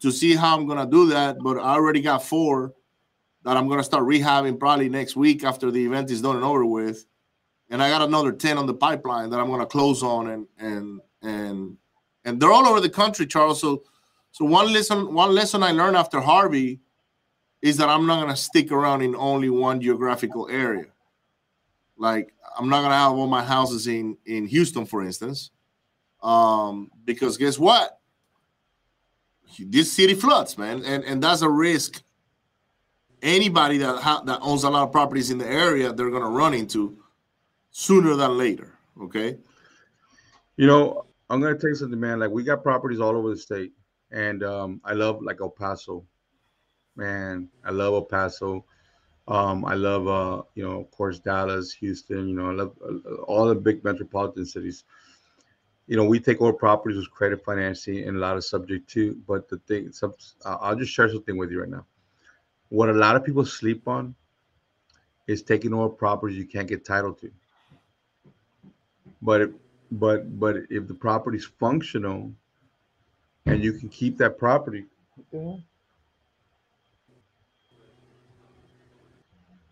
to see how I'm gonna do that. But I already got four that I'm gonna start rehabbing probably next week after the event is done and over with. And I got another 10 on the pipeline that I'm gonna close on and and and and they're all over the country, Charles. So so one lesson one lesson I learned after Harvey is that I'm not gonna stick around in only one geographical area. Like I'm not gonna have all my houses in in Houston, for instance, um, because guess what? This city floods, man, and and that's a risk anybody that ha- that owns a lot of properties in the area they're going to run into sooner than later okay?
You know i'm going to tell you something man. Like we got properties all over the state and um, i love like el paso. Man i love el paso. Um, i love uh, you know of course dallas houston you know i love uh, all the big metropolitan cities. You know, we take over properties with credit financing and a lot of subject to, but the thing, some, I'll just share something with you right now what a lot of people sleep on is taking over properties you can't get title to. But if, but but if the property's functional and you can keep that property,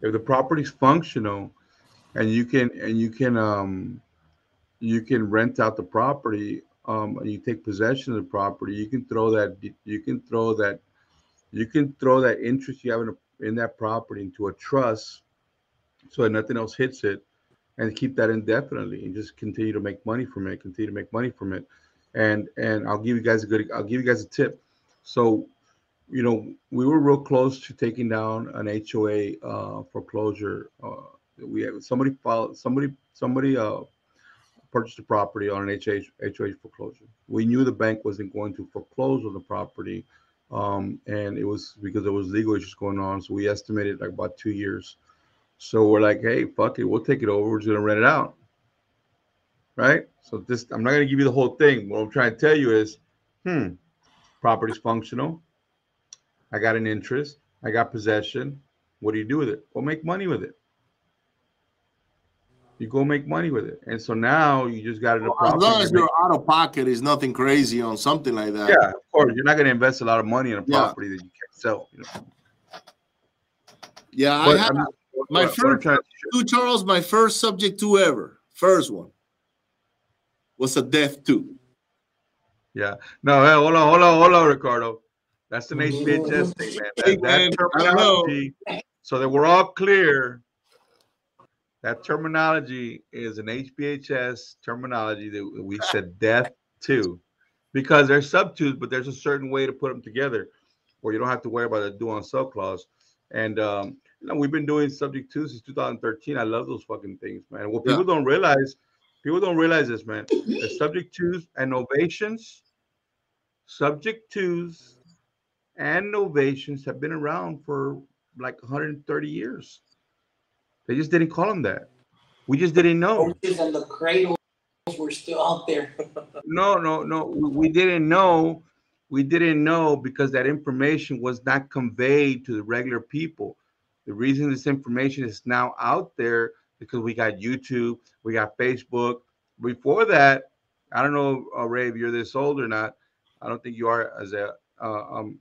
if the property's functional and you can and you can um you can rent out the property um and you take possession of the property you can throw that you can throw that you can throw that interest you have in, a, in that property into a trust so that nothing else hits it and keep that indefinitely and just continue to make money from it continue to make money from it and and i'll give you guys a good i'll give you guys a tip so you know we were real close to taking down an hoa uh, foreclosure uh, we had somebody filed somebody somebody uh purchased a property on an HH, HOH foreclosure. We knew the bank wasn't going to foreclose on the property, um, and it was because there was legal issues going on. So we estimated like about two years. So we're like, hey, fuck it, we'll take it over. We're just gonna rent it out, right? So this, I'm not gonna give you the whole thing. What I'm trying to tell you is, hmm, property's functional. I got an interest. I got possession. What do you do with it? Well, make money with it you go make money with it. And so now you just got it.
Well, as long as you're out of pocket, is nothing crazy on something like that.
Yeah, of course. You're not going to invest a lot of money in a property yeah. that you can't sell. You know?
Yeah, but, I mean, my first two Charles, my first subject to ever, first one was a death two.
Yeah. No, hey, hold on, hold on, hold on, Ricardo. That's an HBHS thing, man. That, [LAUGHS] that terminology, so that we're all clear that terminology is an HBHS terminology that we said death to, because there's subtwos, but there's a certain way to put them together where you don't have to worry about a due on sell clause. And um, you know, we've been doing subject to since 2013. I love those fucking things, man. What people yeah. don't realize, people don't realize this, man. The subject twos and novations, subject twos and novations have been around for like 130 years. They just didn't call them that. We just didn't know.
And the cradles were still out there. [LAUGHS]
no, no, no. We didn't know. We didn't know because that information was not conveyed to the regular people. The reason this information is now out there because we got YouTube, we got Facebook. Before that, I don't know, uh, Ray, if you're this old or not. I don't think you are as a uh, um,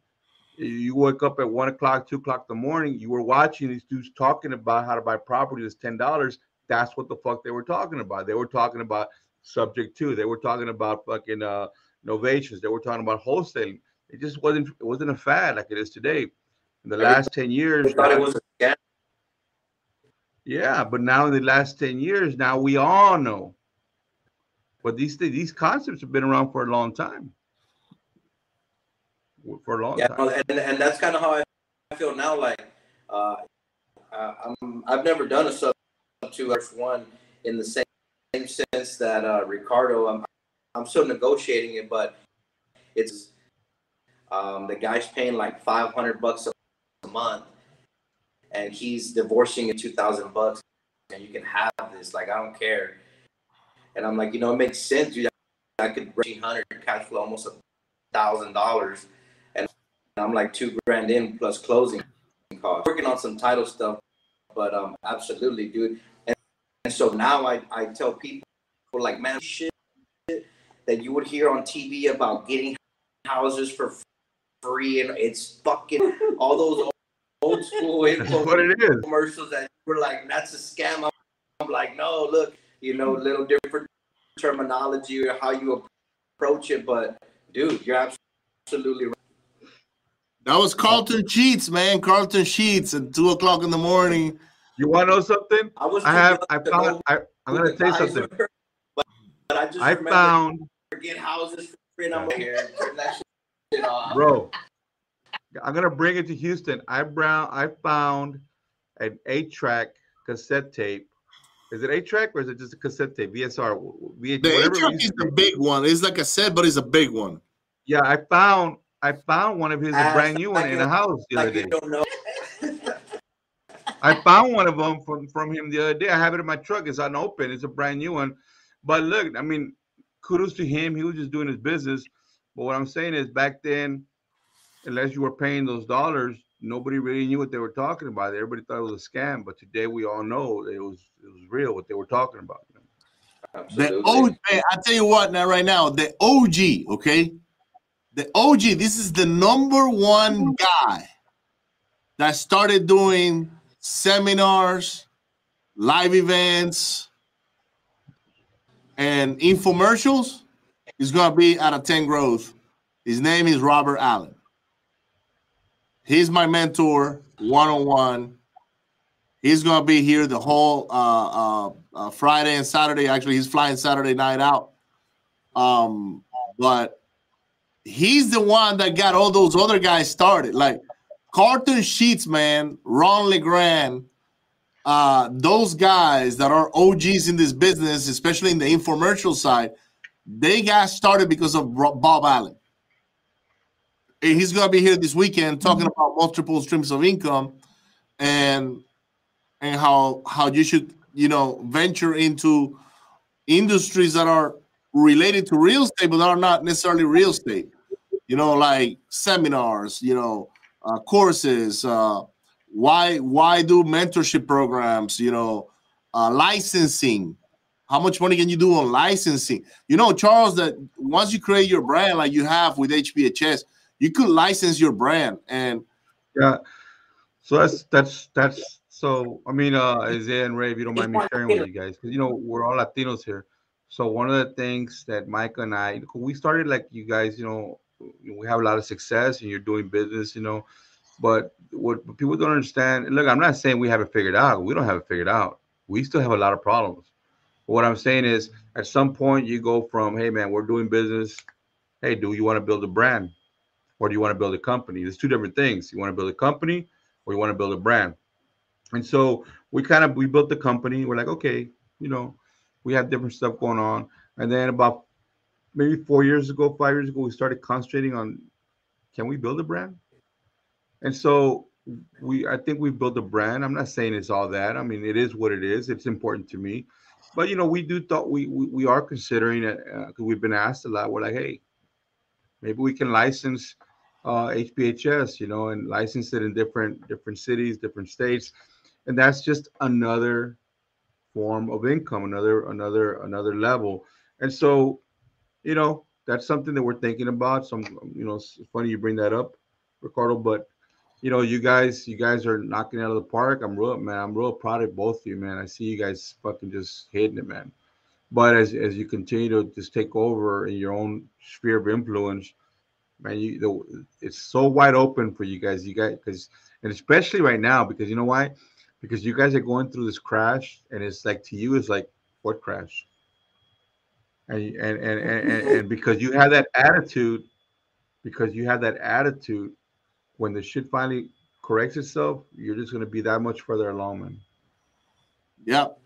you wake up at one o'clock, two o'clock in the morning, you were watching these dudes talking about how to buy property that's ten dollars. That's what the fuck they were talking about. They were talking about subject to. They were talking about fucking uh novations. They were talking about wholesaling. It just wasn't it wasn't a fad like it is today. In the last 10 years, thought it was yeah, but now in the last 10 years, now we all know. But these these concepts have been around for a long time for a long yeah, time.
and, and that's kind of how I feel now. Like, uh, I'm, I've never done a sub two one in the same, same sense that uh, Ricardo. I'm, I'm still negotiating it, but it's um, the guy's paying like 500 bucks a month, and he's divorcing at 2,000 bucks, and you can have this. Like, I don't care. And I'm like, you know, it makes sense, dude. I could bring 100 cash flow almost a thousand dollars I'm like two grand in plus closing costs. Working on some title stuff, but um, absolutely, dude. And, and so now I, I tell people like, man, shit that you would hear on TV about getting houses for free, and it's fucking [LAUGHS] all those old school info
what it is.
commercials that were like, that's a scam. I'm like, no, look, you know, a little different terminology or how you approach it, but dude, you're absolutely right.
That was Carlton Sheets, man. Carlton Sheets at two o'clock in the morning.
You want to know something? I was. I have. I found. I, am gonna tell you something. But, but, I just I found.
Get houses for free, and I'm here.
Bro, I'm gonna bring it to Houston. I brown. I found an eight-track cassette tape. Is it eight-track or is it just a cassette tape? VSR.
VH, the eight-track is the big one. It's like a cassette, but it's a big one.
Yeah, I found I found one of his, a brand new one in a house the other day. Don't know. I found one of them from, from him the other day. I have it in my truck. It's unopened. It's a brand new one. But look, I mean, kudos to him. He was just doing his business. But what I'm saying is back then, unless you were paying those dollars, nobody really knew what they were talking about. Everybody thought it was a scam, but today we all know it was it was real what they were talking about.
The OG, I tell you what now, right now, the OG, okay, the OG. This is the number one guy that started doing seminars, live events, and infomercials. Is going to be out Attendgrowth. His name is Robert Allen. He's my mentor, one on one. He's going to be here the whole uh, uh, uh, Friday and Saturday. Actually, he's flying Saturday night out. Um, but he's the one that got all those other guys started. Like Carlton Sheets, man, Ron LeGrand, uh, those guys that are OGs in this business, especially in the infomercial side, they got started because of Bob Allen he's going to be here this weekend talking about multiple streams of income and and how how you should you know venture into industries that are related to real estate but are not necessarily real estate you know like seminars you know uh, courses uh, why why do mentorship programs you know uh, licensing? How much money can you do on licensing? You know charles that once you create your brand like you have with HBHS you could license your brand and
yeah. So that's that's that's so i mean uh isaiah and ray if you don't mind me sharing with you guys because you know we're all latinos here. So one of the things that mike and i we started like you guys you know we have a lot of success and you're doing business you know but what people don't understand look i'm not saying we have it figured out we don't have it figured out we still have a lot of problems but what i'm saying is at some point you go from hey man we're doing business hey do you want to build a brand or do you want to build a company? There's two different things. You want to build a company or you want to build a brand. And so we kind of we built the company. We're like, okay, you know, we have different stuff going on. And then about maybe four years ago, five years ago, we started concentrating on can we build a brand? And so we I think we built a brand. I'm not saying it's all that. I mean, it is what it is. It's important to me. But you know, we do thought we we, we are considering it because uh, we've been asked a lot. We're like, hey, maybe we can license uh, HBHS, you know, and license it in different different cities, different states, and that's just another form of income, another another another level. And so, you know, that's something that we're thinking about. Some, you know, it's funny you bring that up, Ricardo, but you know, you guys, you guys are knocking out of the park. I'm real, man. I'm real proud of both of you, man. I see you guys fucking just hitting it, man. But as as you continue to just take over in your own sphere of influence, man, you the, it's so wide open for you guys. You guys, because and especially right now, because you know why? Because you guys are going through this crash, and it's like to you, it's like what crash? And and and and, and, and because you have that attitude, because you have that attitude, when the shit finally corrects itself, you're just gonna be that much further along, man.
Yep.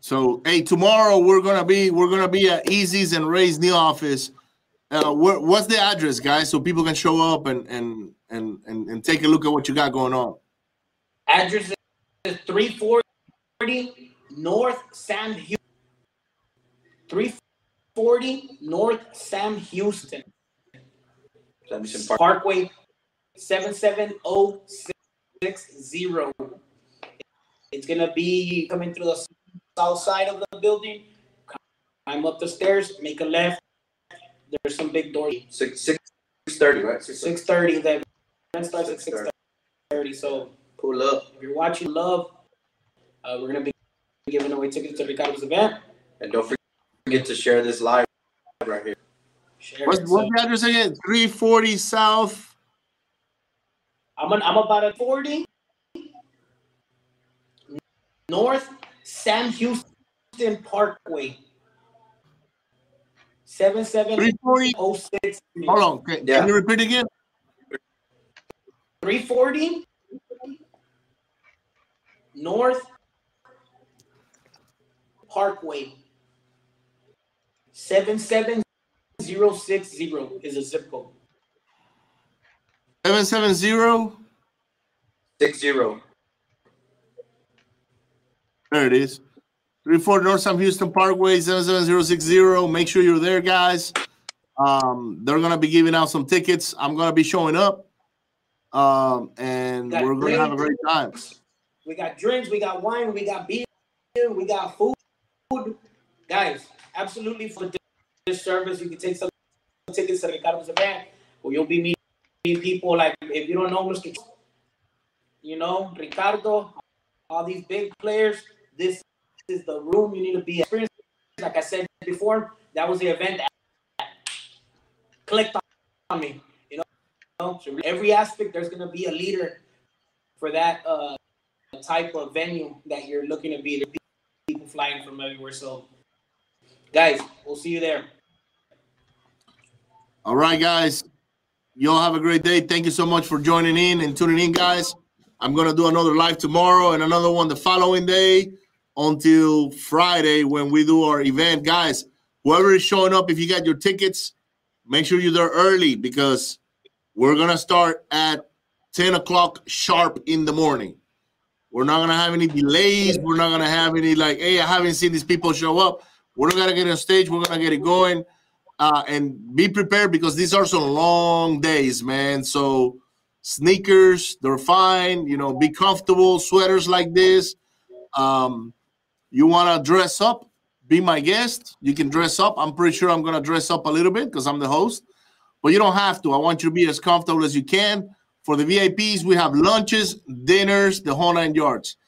So hey, tomorrow we're gonna be we're gonna be at Easy's and Ray's new office uh, what, what's the address, guys, so people can show up and, and and and and take a look at what you got going on?
Address is 340 North Sam Houston. 340 North Sam Houston. Parkway 77060. It's gonna be coming through the south side of the building. Climb up the stairs, make a left, there's some big doors.
Six six thirty, right?
Six thirty. The event starts at six thirty. So
pull up.
If you're watching Love, uh, we're gonna be giving away tickets to Ricardo's event.
And don't forget to share this live right here.
Share what's, what's the address again? 340 South.
I'm an, I'm about at 40 North Sam Houston Parkway. Seven seven oh six.
Hold on. Can, yeah. can you repeat again?
Three forty North Parkway. Seven seven zero six zero is a zip code.
Seven seven zero
six zero.
There it is. 34 North Sam Houston Parkway, 77060. Make sure you're there, guys. Um, they're going to be giving out some tickets. I'm going to be showing up. Um, and
Got
we're gonna have a great time.
We got drinks, we got wine, we got beer, we got food. Guys, absolutely for this service, you can take some tickets to Ricardo's event, or you'll be meeting people like if you don't know Mr. You know, Ricardo, all these big players. This is the room you need to be experienced. Like I said before, that was the event that clicked on me. You know, so every aspect there's gonna be a leader for that uh, type of venue that you're looking to be. People flying from everywhere. So, guys, we'll see you there.
All right, guys. You all have a great day. Thank you so much for joining in and tuning in, guys. I'm gonna do another live tomorrow and another one the following day until Friday when we do our event, guys. Whoever is showing up, if you got your tickets, make sure you're there early because we're gonna start at 10 o'clock sharp in the morning. We're not gonna have any delays. We're not gonna have any like, hey, I haven't seen these people show up. We're gonna get on stage. We're gonna get it going, uh, and be prepared because these are some long days, man. So sneakers, they're fine. You know, be comfortable. Sweaters like this. Um, you wanna dress up? Be my guest. You can dress up. I'm pretty sure I'm gonna dress up a little bit because I'm the host, but you don't have to. I want you to be as comfortable as you can. For the VIPs, we have lunches, dinners, the whole nine yards.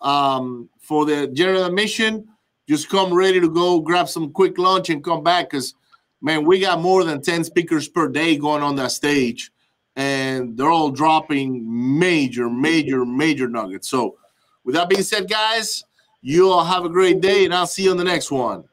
Um, for the general admission, just come ready to go, grab some quick lunch, and come back because, man, we got more than 10 speakers per day going on that stage, and they're all dropping major, major, major nuggets. So, with that being said, guys, you all have a great day, and I'll see you on the next one.